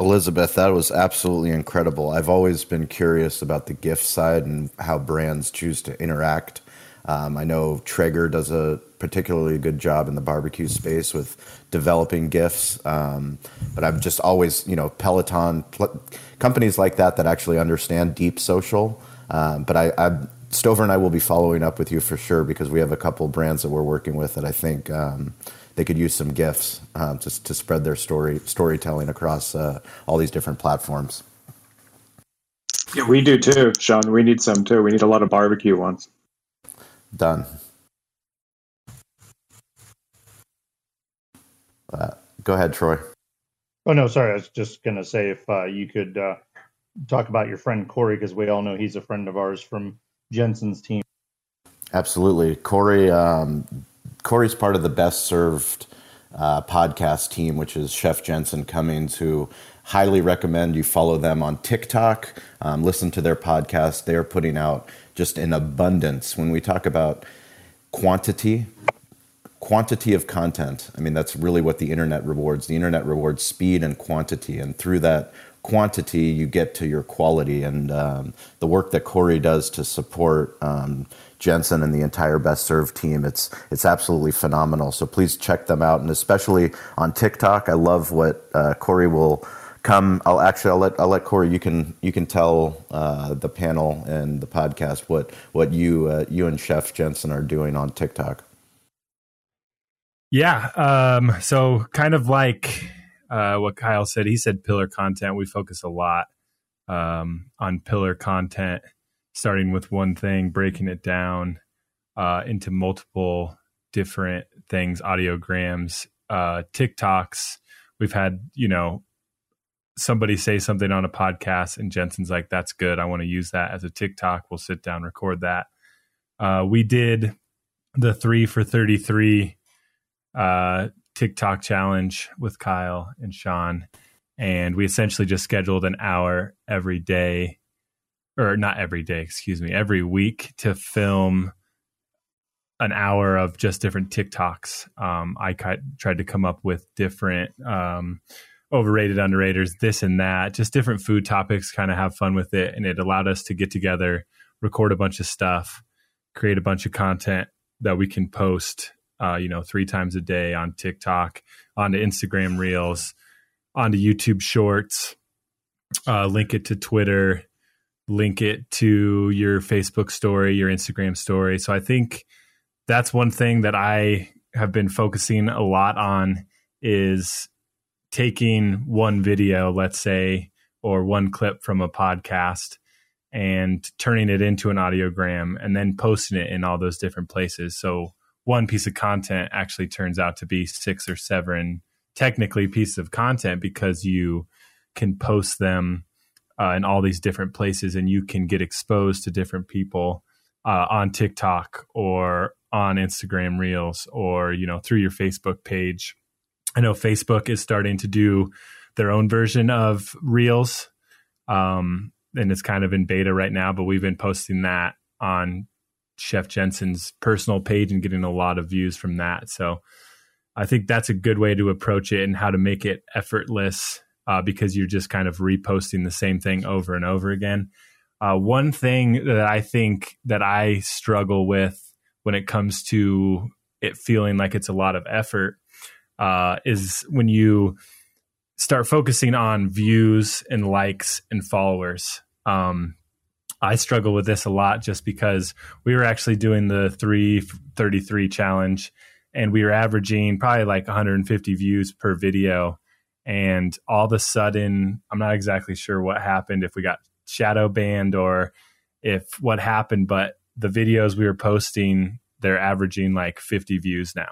Elizabeth, that was absolutely incredible. I've always been curious about the GIF side and how brands choose to interact. Um, I know Traeger does a particularly good job in the barbecue space with developing GIFs. Um, but I've just always, you know, Peloton, pl- companies like that that actually understand deep social. Um, but I, I, Stover and I will be following up with you for sure because we have a couple brands that we're working with that I think um, they could use some GIFs um, to, to spread their story storytelling across uh, all these different platforms. Yeah, we do too, Shawn. We need some too. We need a lot of barbecue ones. Done. Uh, go ahead, Troy. Oh no, sorry. I was just gonna say if uh, you could uh, talk about your friend Corey because we all know he's a friend of ours from Jensen's team. Absolutely, Corey. Um, Corey's part of the best served uh, podcast team, which is Chef Jensen Cummings, who highly recommend you follow them on TikTok. Um, listen to their podcast. They are putting out just in abundance. When we talk about quantity, quantity of content. I mean, that's really what the internet rewards. The internet rewards speed and quantity, and through that quantity, you get to your quality. And um, the work that Corey does to support um, Jensen and the entire Best Served team, it's it's absolutely phenomenal. So please check them out, and especially on TikTok. I love what uh, Corey will come. I'll actually I'll let I'll let Corey. You can you can tell uh, the panel and the podcast what what you uh, you and Chef Jensen are doing on TikTok. Yeah. Um, so kind of like uh, what Kyle said, he said pillar content. We focus a lot um, on pillar content, starting with one thing, breaking it down uh, into multiple different things, audiograms, uh, TikToks. We've had, you know, somebody say something on a podcast and Jensen's like, that's good. I want to use that as a TikTok. We'll sit down, record that. Uh, we did the three for 33 uh, TikTok challenge with Kyle and Shawn, and we essentially just scheduled an hour every day, or not every day, excuse me, every week to film an hour of just different TikToks. Um, I tried to come up with different um, overrated, underrated, this and that, just different food topics, kind of have fun with it. And it allowed us to get together, record a bunch of stuff, create a bunch of content that we can post uh, you know, three times a day on TikTok, onto Instagram Reels, onto YouTube Shorts, uh, link it to Twitter, link it to your Facebook story, your Instagram story. So I think that's one thing that I have been focusing a lot on is taking one video, let's say, or one clip from a podcast and turning it into an audiogram and then posting it in all those different places. So one piece of content actually turns out to be six or seven technically pieces of content because you can post them uh, in all these different places and you can get exposed to different people uh, on TikTok or on Instagram Reels or you know through your Facebook page. I know Facebook is starting to do their own version of Reels, um, and it's kind of in beta right now. But we've been posting that on Chef Jensen's personal page and getting a lot of views from that. So I think that's a good way to approach it and how to make it effortless uh, because you're just kind of reposting the same thing over and over again. Uh, one thing that I think that I struggle with when it comes to it feeling like it's a lot of effort uh, is when you start focusing on views and likes and followers. Um, I struggle with this a lot just because we were actually doing the 333 challenge and we were averaging probably like 150 views per video. And all of a sudden, I'm not exactly sure what happened, if we got shadow banned or if what happened, but the videos we were posting, they're averaging like 50 views now.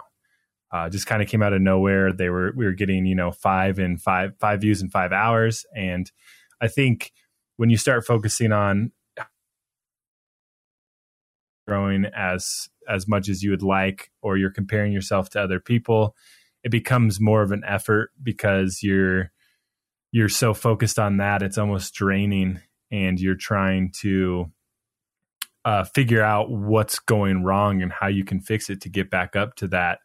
Uh, just kind of came out of nowhere. They were we were getting you know five and five five views in five hours, and I think when you start focusing on growing as as much as you would like, or you're comparing yourself to other people, it becomes more of an effort because you're you're so focused on that it's almost draining and you're trying to uh, figure out what's going wrong and how you can fix it to get back up to that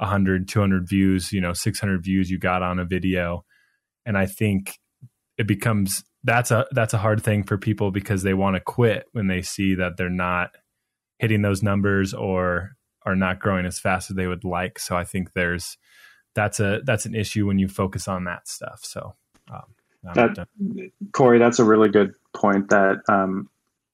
100 200 views you know 600 views you got on a video. And i think it becomes that's a that's a hard thing for people because they want to quit when they see that they're not hitting those numbers or are not growing as fast as they would like. So i think there's that's a that's an issue when you focus on that stuff. So um, that, corey that's a really good point that um,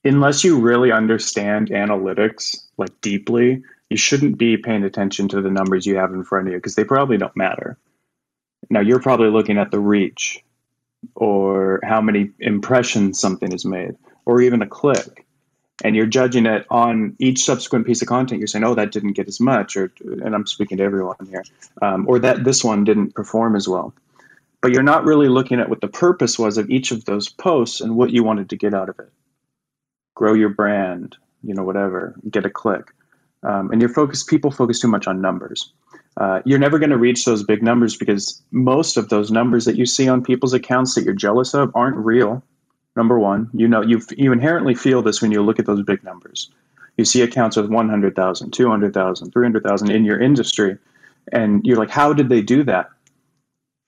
unless you really understand analytics like deeply, you shouldn't be paying attention to the numbers you have in front of you because they probably don't matter. Now you're probably looking at the reach or how many impressions something is made or even a click. And you're judging it on each subsequent piece of content. You're saying, "Oh, that didn't get as much," or and I'm speaking to everyone here, um, or that this one didn't perform as well. But you're not really looking at what the purpose was of each of those posts and what you wanted to get out of it grow your brand, you know, whatever, get a click. Um, and you're focused, people focus too much on numbers. Uh, you're never going to reach those big numbers because most of those numbers that you see on people's accounts that you're jealous of aren't real. Number one, you know, you you inherently feel this when you look at those big numbers. You see accounts with 100,000, 200,000, 300,000 in your industry, and you're like, how did they do that?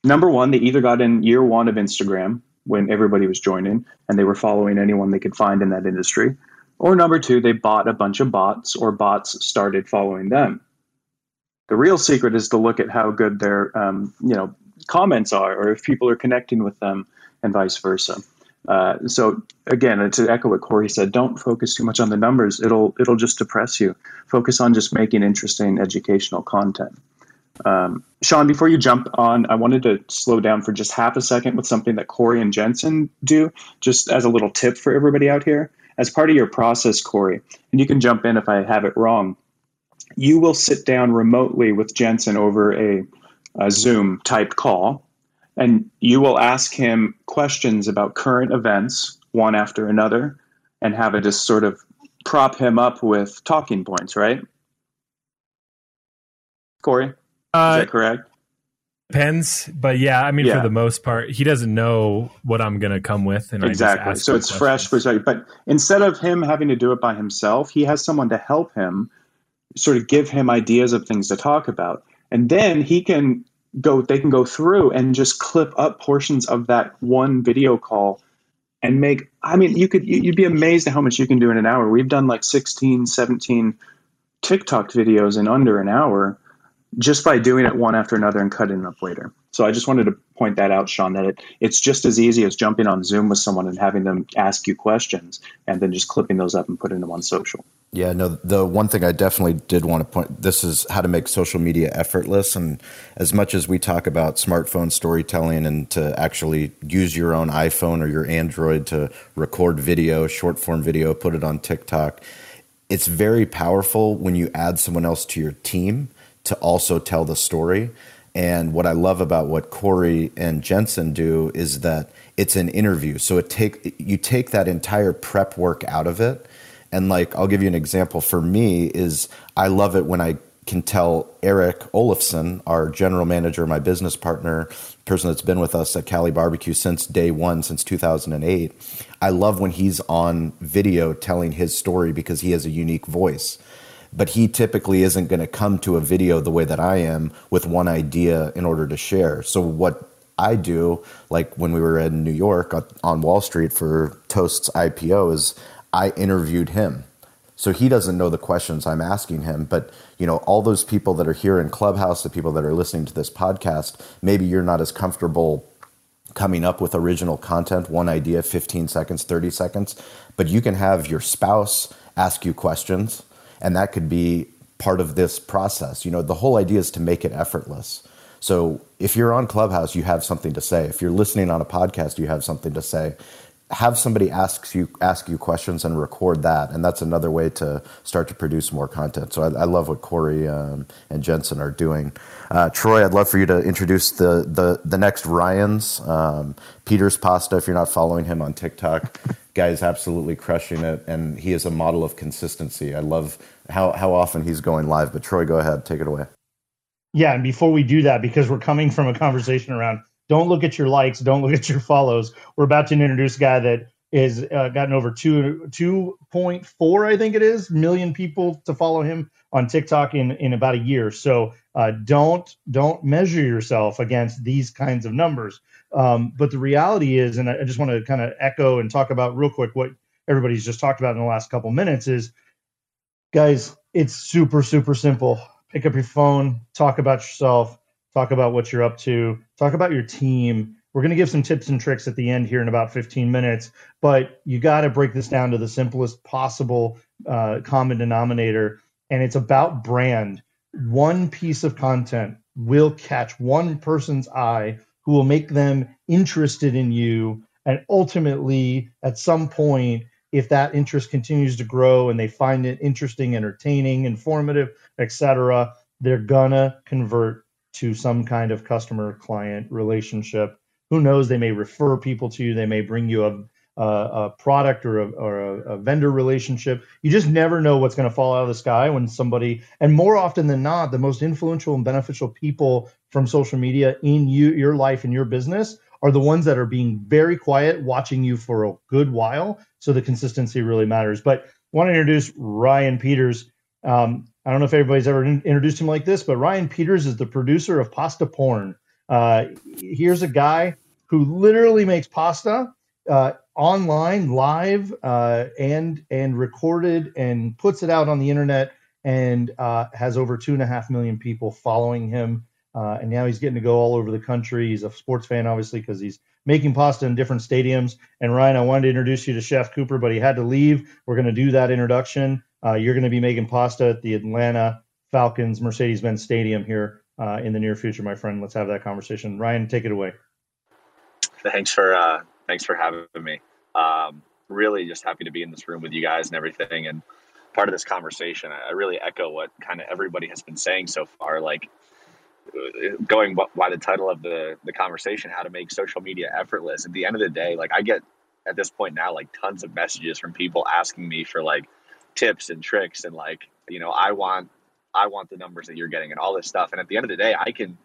Number one, they either got in year one of Instagram, when everybody was joining and they were following anyone they could find in that industry. Or number two, they bought a bunch of bots or bots started following them. The real secret is to look at how good their um, you know comments are or if people are connecting with them and vice versa. Uh, so again, to echo what Corey said, don't focus too much on the numbers. It'll it'll just depress you. Focus on just making interesting educational content. Um, Shawn, before you jump on, I wanted to slow down for just half a second with something that Corey and Jensen do, just as a little tip for everybody out here. As part of your process, Corey, and you can jump in if I have it wrong, you will sit down remotely with Jensen over a, a Zoom type call, and you will ask him questions about current events, one after another, and have it just sort of prop him up with talking points, right? Corey? Uh, Is that correct? Depends, but yeah, I mean, yeah. for the most part, he doesn't know what I'm going to come with, and exactly. so it's questions. fresh perspective. But instead of him having to do it by himself, he has someone to help him, sort of give him ideas of things to talk about, and then he can go. They can go through and just clip up portions of that one video call and make. I mean, you could you'd be amazed at how much you can do in an hour. We've done like 16, 17 TikTok videos in under an hour just by doing it one after another and cutting it up later. So I just wanted to point that out, Shawn, that it, it's just as easy as jumping on Zoom with someone and having them ask you questions and then just clipping those up and putting them on social. Yeah, no, the one thing I definitely did want to point this is how to make social media effortless. And as much as we talk about smartphone storytelling and to actually use your own iPhone or your Android to record video, short form video, put it on TikTok, it's very powerful when you add someone else to your team to also tell the story. And what I love about what Corey and Jensen do is that it's an interview. So it take you take that entire prep work out of it. And like I'll give you an example for me is I love it when I can tell Eric Olafson, our general manager, my business partner, person that's been with us at Cali Barbecue since day one, since 2008. I love when he's on video telling his story because he has a unique voice but he typically isn't going to come to a video the way that I am with one idea in order to share. So what I do, like when we were in New York on Wall Street for Toast's IPO, is I interviewed him. So he doesn't know the questions I'm asking him, but you know all those people that are here in Clubhouse, the people that are listening to this podcast, maybe you're not as comfortable coming up with original content, one idea, 15 seconds, 30 seconds, but you can have your spouse ask you questions and that could be part of this process. You know, the whole idea is to make it effortless. So if you're on Clubhouse, you have something to say. If you're listening on a podcast, you have something to say. Have somebody ask you ask you questions and record that, and that's another way to start to produce more content. So I, I love what Corey um, and Jensen are doing. Uh, Troy, I'd love for you to introduce the the, the next Ryan's um, Peter's Pasta. If you're not following him on TikTok, guy's absolutely crushing it, and he is a model of consistency. I love how how often he's going live. But Troy, go ahead, take it away. Yeah, and before we do that, because we're coming from a conversation around don't look at your likes, don't look at your follows. We're about to introduce a guy that is uh, gotten over two two point four, I think it is, million people to follow him on TikTok in in about a year. So uh, don't don't measure yourself against these kinds of numbers. Um, but the reality is, and I just want to kind of echo and talk about real quick what everybody's just talked about in the last couple minutes is, guys, it's super super simple. Pick up your phone, talk about yourself, talk about what you're up to, talk about your team. We're going to give some tips and tricks at the end here in about 15 minutes, but you got to break this down to the simplest possible uh, common denominator. And it's about brand. One piece of content will catch one person's eye who will make them interested in you. And ultimately, at some point, if that interest continues to grow and they find it interesting, entertaining, informative, etc., they're gonna convert to some kind of customer client relationship. Who knows? They may refer people to you. They may bring you a, a, a product or, a, or a, a vendor relationship. You just never know what's going to fall out of the sky when somebody, and more often than not, the most influential and beneficial people from social media in you, your life and your business are the ones that are being very quiet, watching you for a good while. So the consistency really matters. But I want to introduce Ryan Peters. Um, I don't know if everybody's ever in- introduced him like this, but Ryan Peters is the producer of Pasta Porn. Uh, here's a guy who literally makes pasta uh, online, live, uh, and and recorded and puts it out on the internet, and uh, has over two and a half million people following him. Uh, and now he's getting to go all over the country. He's a sports fan, obviously, because he's making pasta in different stadiums. And Ryan, I wanted to introduce you to Chef Cooper, but he had to leave. We're going to do that introduction. Uh, you're going to be making pasta at the Atlanta Falcons Mercedes Benz Stadium here uh, in the near future, my friend. Let's have that conversation. Ryan, take it away. Thanks for uh, thanks for having me. Um, really, just happy to be in this room with you guys and everything. And part of this conversation, I really echo what kind of everybody has been saying so far. Like going by the title of the the conversation, how to make social media effortless. At the end of the day, like I get at this point now, like tons of messages from people asking me for like tips and tricks and like you know i want i want the numbers that you're getting and all this stuff. And at the end of the day i can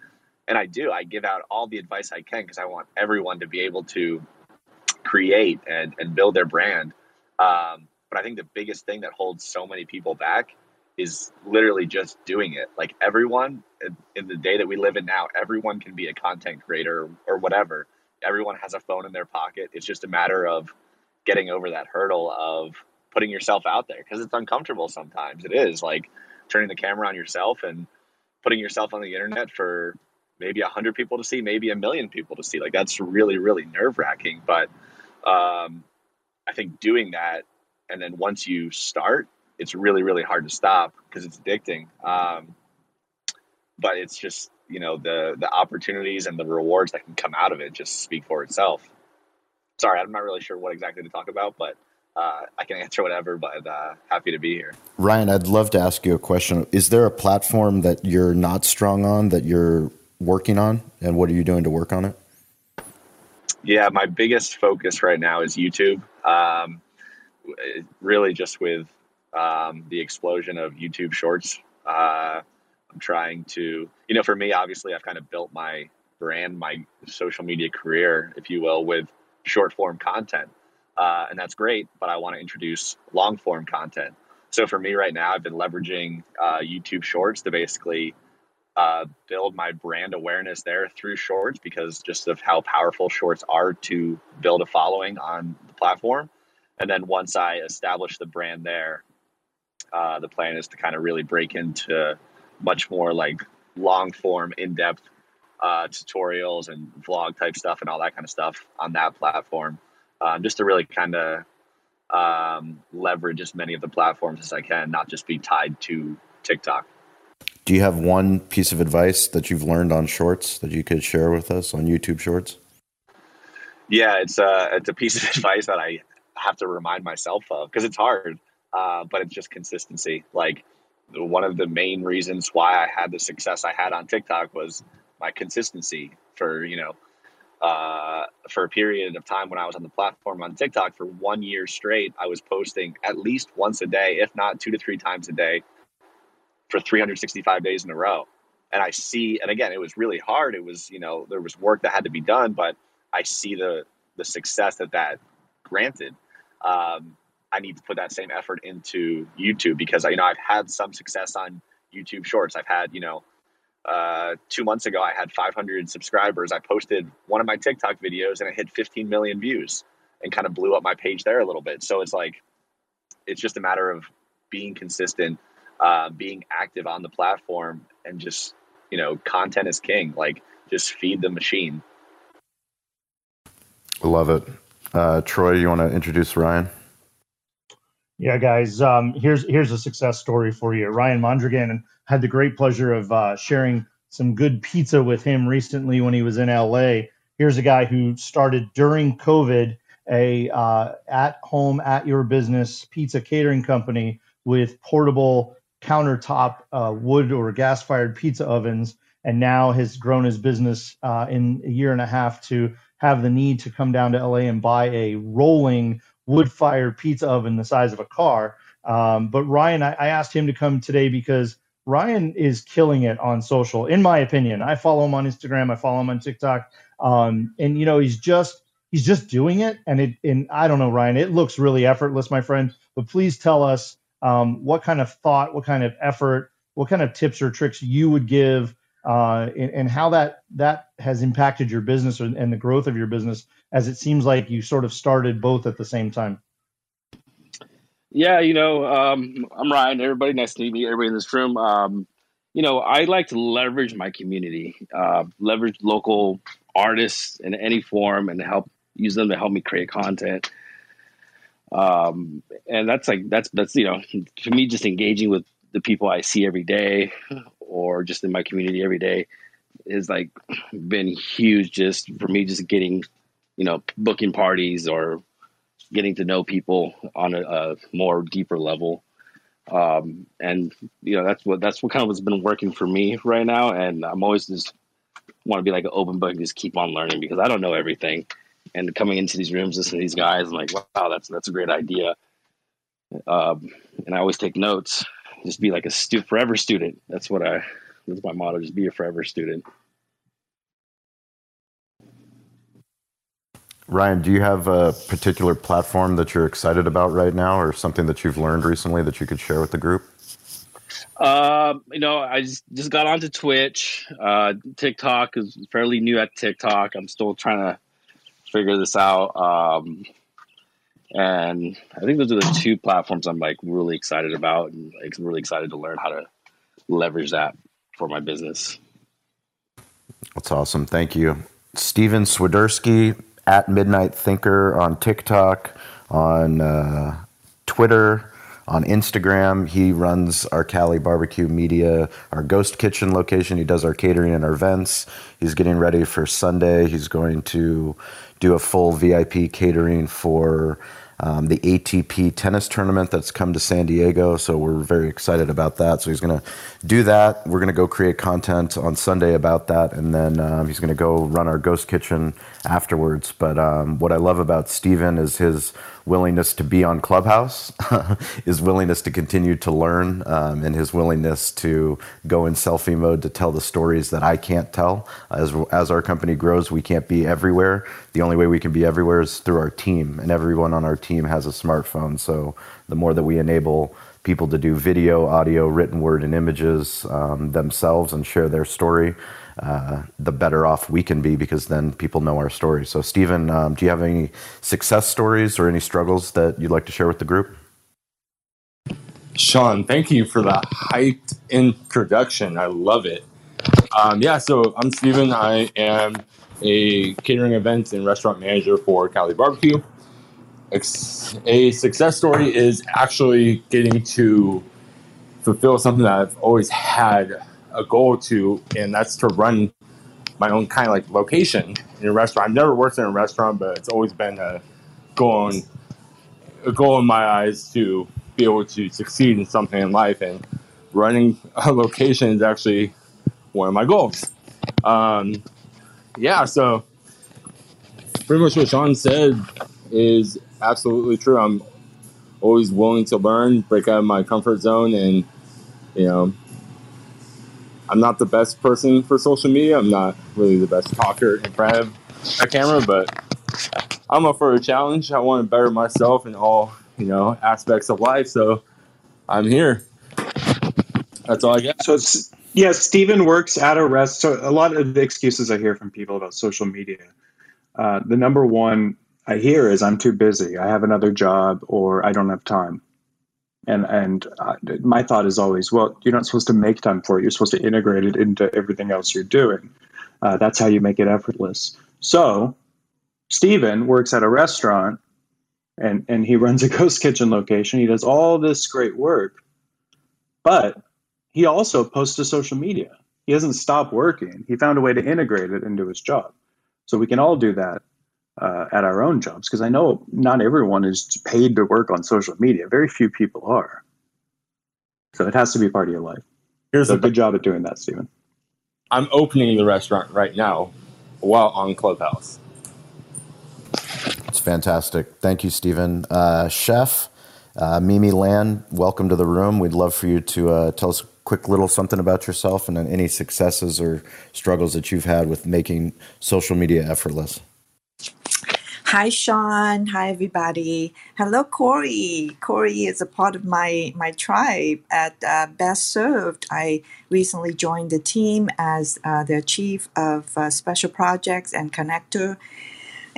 and i do i give out all the advice i can because i want everyone to be able to create and, and build their brand. Um, but i think the biggest thing that holds so many people back is literally just doing it. Like everyone in the day that we live in now everyone can be a content creator or whatever. Everyone has a phone in their pocket. It's just a matter of getting over that hurdle of putting yourself out there because it's uncomfortable sometimes. It is like turning the camera on yourself and putting yourself on the internet for maybe a hundred people to see, maybe a million people to see. Like that's really, really nerve wracking. But um, I think doing that, and then once you start, it's really, really hard to stop because it's addicting. Um, but it's just you know the the opportunities and the rewards that can come out of it just speak for itself. Sorry, I'm not really sure what exactly to talk about, but uh, I can answer whatever, but uh, happy to be here. Ryan, I'd love to ask you a question. Is there a platform that you're not strong on that you're working on, and what are you doing to work on it? Yeah, my biggest focus right now is YouTube. Um, really, just with um, the explosion of YouTube Shorts, uh, I'm trying to, you know, for me, obviously, I've kind of built my brand, my social media career, if you will, with short form content uh, and that's great. But I want to introduce long form content. So for me right now, I've been leveraging uh, YouTube Shorts to basically uh, build my brand awareness there through Shorts because just of how powerful Shorts are to build a following on the platform. And then once I establish the brand there, uh, the plan is to kind of really break into much more like long form, in depth uh, tutorials and vlog type stuff and all that kind of stuff on that platform um, just to really kind of um, leverage as many of the platforms as I can, not just be tied to TikTok. Do you have one piece of advice that you've learned on Shorts that you could share with us on YouTube Shorts? Yeah, it's a uh, it's a piece of advice that I have to remind myself of because it's hard, uh, but it's just consistency. Like one of the main reasons why I had the success I had on TikTok was my consistency for you know uh, for a period of time when I was on the platform on TikTok for one year straight, I was posting at least once a day, if not two to three times a day, for 365 days in a row. And I see, and again, it was really hard. It was, you know, there was work that had to be done, but I see the the success that that granted. Um, I need to put that same effort into YouTube because you know I've had some success on YouTube Shorts. I've had you know uh, two months ago I had 500 subscribers. I posted one of my TikTok videos and it hit 15 million views and kind of blew up my page there a little bit. So it's like it's just a matter of being consistent, uh, being active on the platform, and just you know content is king. Like just feed the machine. Love it. Uh, Troy, you want to introduce Ryan? Yeah, guys. Um, here's here's a success story for you. Ryan Mondragon had the great pleasure of uh, sharing some good pizza with him recently when he was in LA. Here's a guy who started during COVID a uh, at home at your business pizza catering company with portable countertop uh, wood or gas fired pizza ovens, and now has grown his business uh, in a year and a half to have the need to come down to LA and buy a rolling wood fired pizza oven the size of a car. Um, but Ryan, I, I, asked him to come today because Ryan is killing it on social, in my opinion. I follow him on Instagram, I follow him on TikTok, um, and you know he's just he's just doing it. And it and I don't know, Ryan, it looks really effortless, my friend. But please tell us um, what kind of thought, what kind of effort, what kind of tips or tricks you would give uh, and, and, how that that has impacted your business and the growth of your business as it seems like you sort of started both at the same time. Yeah you know um, i'm ryan. Everybody nice to meet me everybody in this room. Um, you know i like to leverage my community uh, leverage local artists in any form and help use them to help me create content. Um, and that's like that's that's you know to me just engaging with the people i see every day or just in my community every day has like been huge just for me just getting you know booking parties or getting to know people on a, a more deeper level. Um, and you know that's what that's what kind of has been working for me right now. And i'm always just want to be like an open book and just keep on learning because i don't know everything. And coming into these rooms listening to these guys i'm like wow that's that's a great idea. Um, and i always take notes just be like a stu- forever student. That's what I. That's my motto. Just be a forever student. Ryan, do you have a particular platform that you're excited about right now, or something that you've learned recently that you could share with the group? Uh, you know, I just, just got onto Twitch. Uh, TikTok is fairly new at TikTok. I'm still trying to figure this out. Um, and I think those are the two platforms I'm like really excited about and like really excited to learn how to leverage that for my business. That's awesome. Thank you. Steven Swiderski at Midnight Thinker on TikTok, on uh, Twitter, on Instagram. He runs our Cali Barbecue Media, our Ghost Kitchen location. He does our catering and our events. He's getting ready for Sunday. He's going to do a full VIP catering for um, the ATP tennis tournament that's come to San Diego. So we're very excited about that. So he's going to do that. We're going to go create content on Sunday about that. And then um, he's going to go run our ghost kitchen afterwards. But um, what I love about Steven is his willingness to be on Clubhouse, his willingness to continue to learn, um, and his willingness to go in selfie mode to tell the stories that I can't tell. As, as our company grows, we can't be everywhere. The only way we can be everywhere is through our team, and everyone on our team has a smartphone. So the more that we enable people to do video, audio, written word, and images um, themselves and share their story, uh, the better off we can be because then people know our story. So, Stephen, um, do you have any success stories or any struggles that you'd like to share with the group? Shawn, thank you for the hyped introduction. I love it. Um, yeah, so I'm Stephen. I am a catering events and restaurant manager for Cali Barbecue. A success story is actually getting to fulfill something that I've always had a goal to, and that's to run my own kind of like location in a restaurant. I've never worked in a restaurant, but it's always been a goal in, a goal in my eyes to be able to succeed in something in life. And running a location is actually one of my goals. Um, yeah, so pretty much what Shawn said is absolutely true. I'm always willing to learn, break out of my comfort zone, and you know, I'm not the best person for social media. I'm not really the best talker in front of a camera, but I'm up for a challenge. I want to better myself in all you know aspects of life, so I'm here. That's all I got. So it's yeah, Stephen works at a rest. So a lot of the excuses I hear from people about social media, uh, the number one I hear is I'm too busy. I have another job, or I don't have time. And and my thought is always, well, you're not supposed to make time for it. You're supposed to integrate it into everything else you're doing. Uh, that's how you make it effortless. So, Stephen works at a restaurant, and and he runs a ghost kitchen location. He does all this great work, but he also posts to social media. He doesn't stop working. He found a way to integrate it into his job. So we can all do that uh, at our own jobs because I know not everyone is paid to work on social media. Very few people are. So it has to be part of your life. Here's so a good job at doing that, Stephen. I'm opening the restaurant right now while on Clubhouse. It's fantastic. Thank you, Stephen. Uh, chef uh, Mimi Lan, welcome to the room. We'd love for you to uh, tell us a quick little something about yourself and any successes or struggles that you've had with making social media effortless. Hi, Shawn. Hi, everybody. Hello, Corey. Corey is a part of my my tribe at uh, Best Served. I recently joined the team as uh, their chief of uh, special projects and connector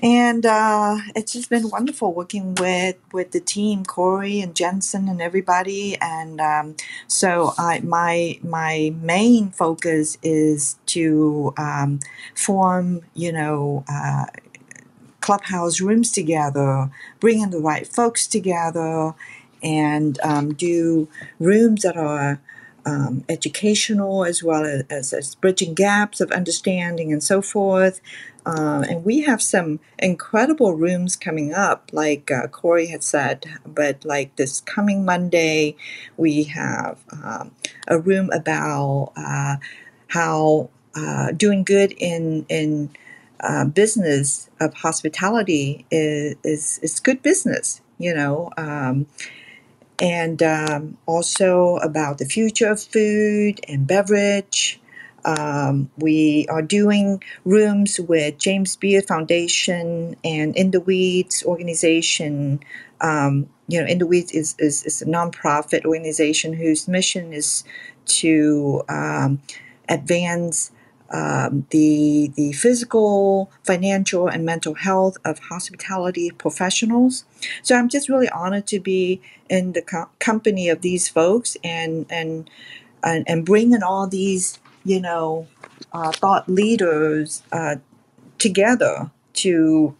and uh, it's just been wonderful working with with the team, Corey and Jensen and everybody. And um, so I, my my main focus is to um, form, you know. Uh, clubhouse rooms together, bringing the right folks together, and um, do rooms that are um, educational as well as, as, bridging gaps of understanding and so forth. Uh, and we have some incredible rooms coming up, like uh, Corey had said. But like this coming Monday, we have um, a room about uh, how uh, doing good in in uh, business of hospitality is, is, is good business. You know. Um, and um, also about the future of food and beverage, um, we are doing rooms with James Beard Foundation and In the Weeds organization. Um, you know, In the Weeds is, is, is, a nonprofit organization whose mission is to um, advance um, the the physical, financial, and mental health of hospitality professionals. So I'm just really honored to be in the co- company of these folks and and and, and bringing all these you know, uh, thought leaders uh, together to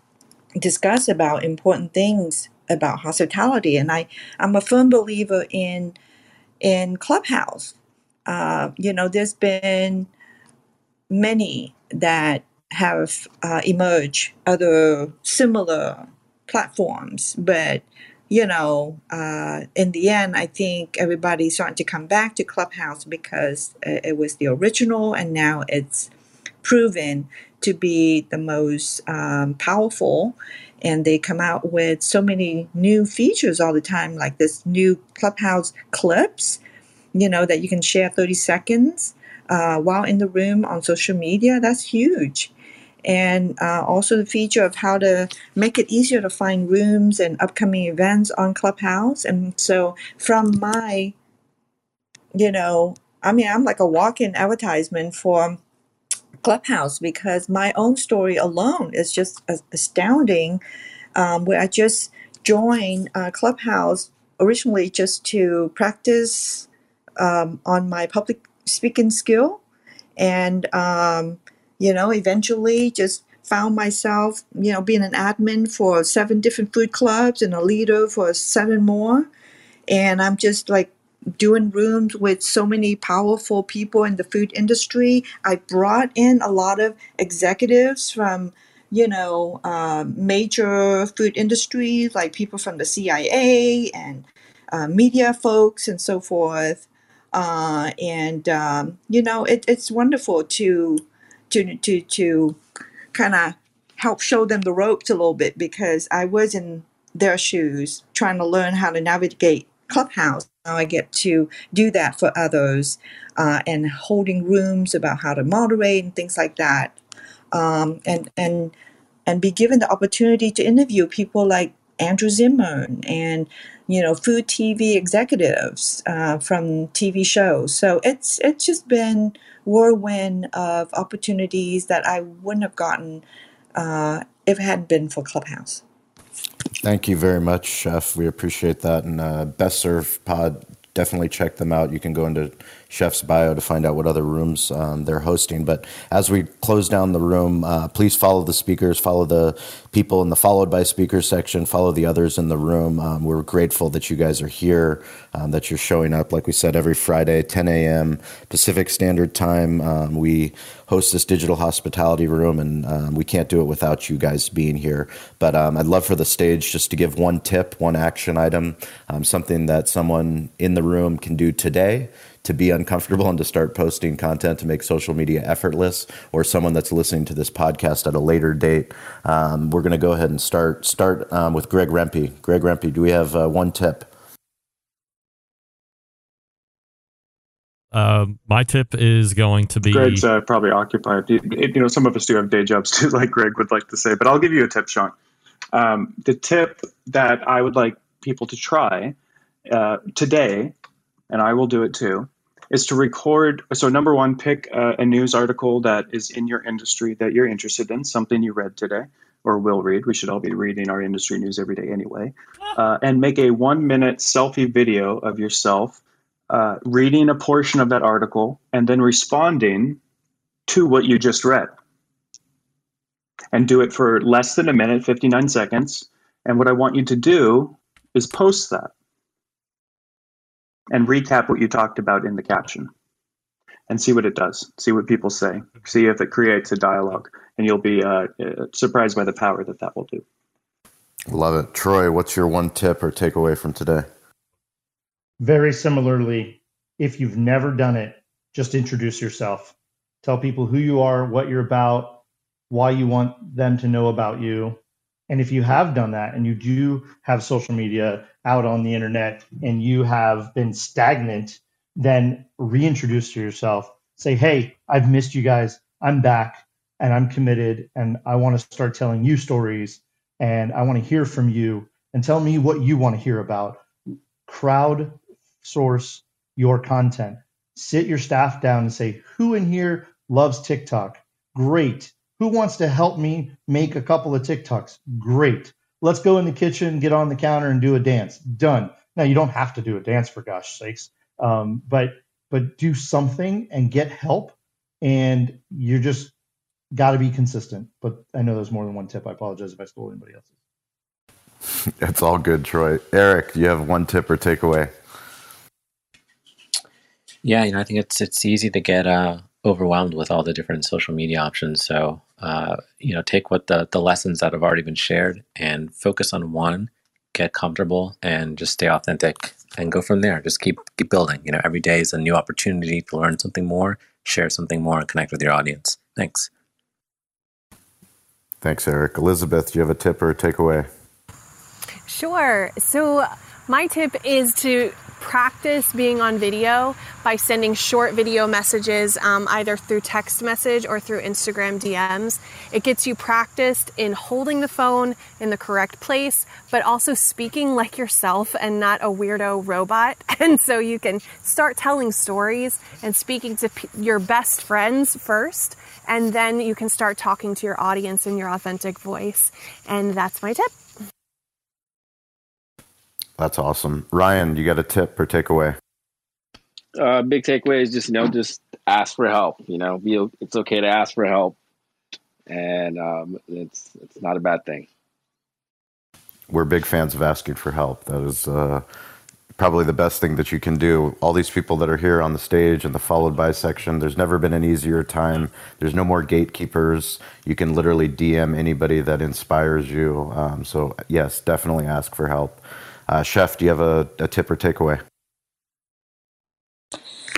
discuss about important things about hospitality. And I, I'm a firm believer in in Clubhouse. Uh, you know, there's been many that have uh, emerged, other similar platforms, but you know, uh, in the end, I think everybody's starting to come back to Clubhouse because it was the original and now it's proven to be the most um, powerful. And they come out with so many new features all the time, like this new Clubhouse clips, you know, that you can share 30 seconds uh, while in the room on social media. That's huge and uh, also the feature of how to make it easier to find rooms and upcoming events on Clubhouse. And so, from my, you know, I mean, I'm like a walk in advertisement for Clubhouse because my own story alone is just astounding. Um, where I just joined uh, Clubhouse originally just to practice um, on my public speaking skill and um, you know, eventually just found myself, you know, being an admin for seven different food clubs and a leader for seven more. And I'm just like doing rooms with so many powerful people in the food industry. I brought in a lot of executives from, you know, uh, major food industries, like people from the CIA and uh, media folks and so forth. Uh, and um, you know, it, it's wonderful to to to to kind of help show them the ropes a little bit because I was in their shoes trying to learn how to navigate Clubhouse. Now I get to do that for others uh, and holding rooms about how to moderate and things like that. Um, and and and be given the opportunity to interview people like Andrew Zimmern and you know food TV executives uh, from TV shows. So it's it's just been whirlwind of opportunities that I wouldn't have gotten uh, if it hadn't been for Clubhouse. Thank you very much, Chef. We appreciate that. And uh, Best Served Pod, definitely check them out. You can go into Chef's bio to find out what other rooms um, they're hosting. But as we close down the room, uh, please follow the speakers, follow the people in the followed by speakers section, follow the others in the room. Um, we're grateful that you guys are here, um, that you're showing up. Like we said, every Friday, 10 a.m. Pacific Standard Time. Um, we host this digital hospitality room, and um, we can't do it without you guys being here. But um, I'd love for the stage just to give one tip, one action item, something that someone in the room can do today to be uncomfortable and to start posting content to make social media effortless, or someone that's listening to this podcast at a later date. Um, we're going to go ahead and start start um, with Greg Rempe. Greg Rempe, do we have uh, one tip? Uh, my tip is going to be Greg's uh, probably occupied. You, you know, some of us do have day jobs too, like Greg would like to say. But I'll give you a tip, Shawn. Um, the tip that I would like people to try uh, today, and I will do it too, is to record. So, number one, pick a, a news article that is in your industry that you're interested in, something you read today or will read. We should all be reading our industry news every day anyway. Uh, and make a one minute selfie video of yourself uh, reading a portion of that article and then responding to what you just read. And do it for less than a minute, 59 seconds. And what I want you to do is post that and recap what you talked about in the caption and see what it does. See what people say. See if it creates a dialogue. And you'll be uh, surprised by the power that that will do. Love it. Troy, what's your one tip or takeaway from today? Very similarly, if you've never done it, just introduce yourself. Tell people who you are, what you're about, why you want them to know about you. And if you have done that and you do have social media out on the internet and you have been stagnant, then reintroduce to yourself. Say, hey, I've missed you guys. I'm back and I'm committed and I want to start telling you stories and I want to hear from you and tell me what you want to hear about. Crowd source your content. Sit your staff down and say, who in here loves TikTok? Great. Who wants to help me make a couple of TikToks? Great. Let's go in the kitchen, get on the counter, and do a dance. Done. Now you don't have to do a dance for gosh sakes, um, but but do something and get help, and you're just got to be consistent. But I know there's more than one tip. I apologize if I stole anybody else's. It's all good, Troy. Eric, do you have one tip or takeaway? Yeah, you know, I think it's it's easy to get uh, overwhelmed with all the different social media options. So, uh, you know, take what the the lessons that have already been shared and focus on one, get comfortable, and just stay authentic, and go from there. Just keep keep building. You know, every day is a new opportunity to learn something more, share something more, and connect with your audience. Thanks. Thanks, Eric. Elizabeth, do you have a tip or a takeaway? Sure. So, my tip is to practice being on video by sending short video messages um, either through text message or through Instagram DMs. It gets you practiced in holding the phone in the correct place, but also speaking like yourself and not a weirdo robot. And so you can start telling stories and speaking to p- your best friends first, and then you can start talking to your audience in your authentic voice. And that's my tip. That's awesome. Ryan, you got a tip or takeaway? Uh, big takeaway is just you know just ask for help. You know, be, it's okay to ask for help, and um, it's it's not a bad thing. We're big fans of asking for help. That is uh, probably the best thing that you can do. All these people that are here on the stage and the followed by section, there's never been an easier time. There's no more gatekeepers. You can literally DM anybody that inspires you. Um, so, yes, definitely ask for help. Uh, Chef, do you have a, a tip or takeaway?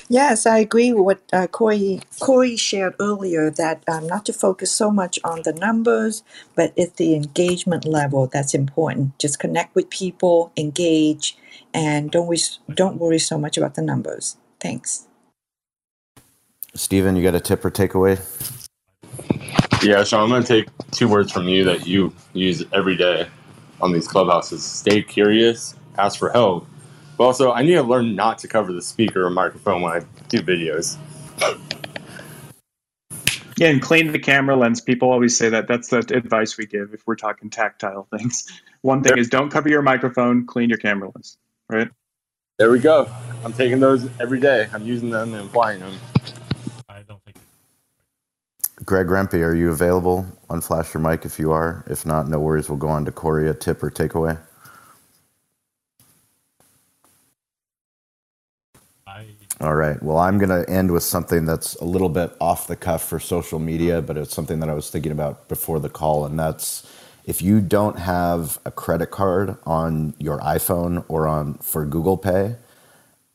Yes, I agree with what uh, Corey, Corey shared earlier that um, not to focus so much on the numbers, but it's the engagement level that's important. Just connect with people, engage, and don't we, don't worry so much about the numbers. Thanks. Stephen, you got a tip or takeaway? Yeah, so I'm going to take two words from you that you use every day on these clubhouses stay curious, ask for help, but also, I need to learn not to cover the speaker or microphone when I do videos. Yeah, and clean the camera lens. People always say that. That's the advice we give if we're talking tactile things. One thing is don't cover your microphone, clean your camera lens, right? There we go. I'm taking those every day. I'm using them and applying them. I don't think. Greg Rempe, are you available? Unflash your mic if you are. If not, no worries. We'll go on to Corey, a tip or takeaway. All right. Well, I'm going to end with something that's a little bit off the cuff for social media, but it's something that I was thinking about before the call. And that's if you don't have a credit card on your iPhone or on for Google Pay,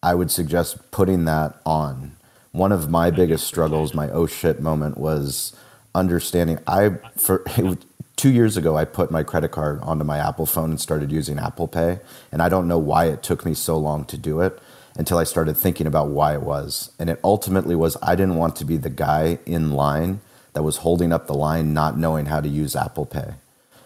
I would suggest putting that on. One of my biggest struggles, my oh shit moment was understanding I for two years ago, I put my credit card onto my Apple phone and started using Apple Pay. And I don't know why it took me so long to do it until I started thinking about why it was. And it ultimately was I didn't want to be the guy in line that was holding up the line, not knowing how to use Apple Pay.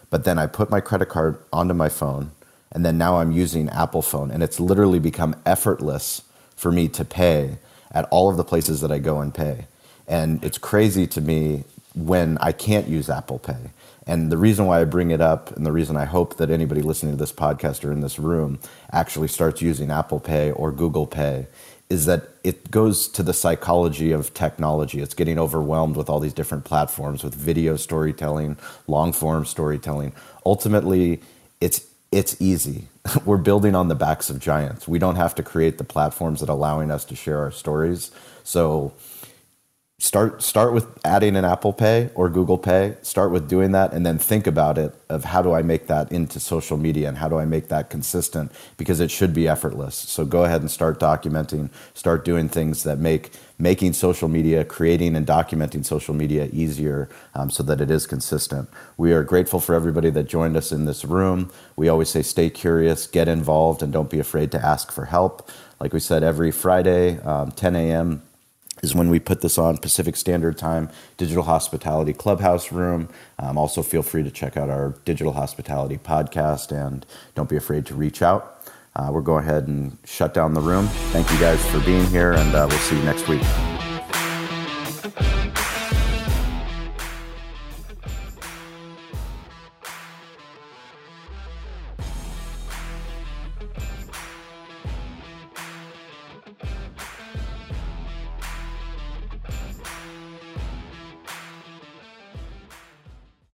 But then I put my credit card onto my phone, and then now I'm using Apple Phone, and it's literally become effortless for me to pay at all of the places that I go and pay. And it's crazy to me when I can't use Apple Pay. And the reason why I bring it up, and the reason I hope that anybody listening to this podcast or in this room actually starts using Apple Pay or Google Pay, is that it goes to the psychology of technology. It's getting overwhelmed with all these different platforms, with video storytelling, long form storytelling. Ultimately, it's it's easy. We're building on the backs of giants. We don't have to create the platforms that are allowing us to share our stories. So start start with adding an Apple Pay or Google Pay. Start with doing that, and then think about it of how do I make that into social media and how do I make that consistent because it should be effortless. So go ahead and start documenting. Start doing things that make making social media, creating and documenting social media easier um, so that it is consistent. We are grateful for everybody that joined us in this room. We always say stay curious, get involved, and don't be afraid to ask for help. Like we said, every Friday, um, 10 a.m is when we put this on Pacific Standard Time, Digital Hospitality Clubhouse Room. Um, also, feel free to check out our Digital Hospitality podcast and don't be afraid to reach out. Uh, we'll go ahead and shut down the room. Thank you guys for being here, and uh, we'll see you next week.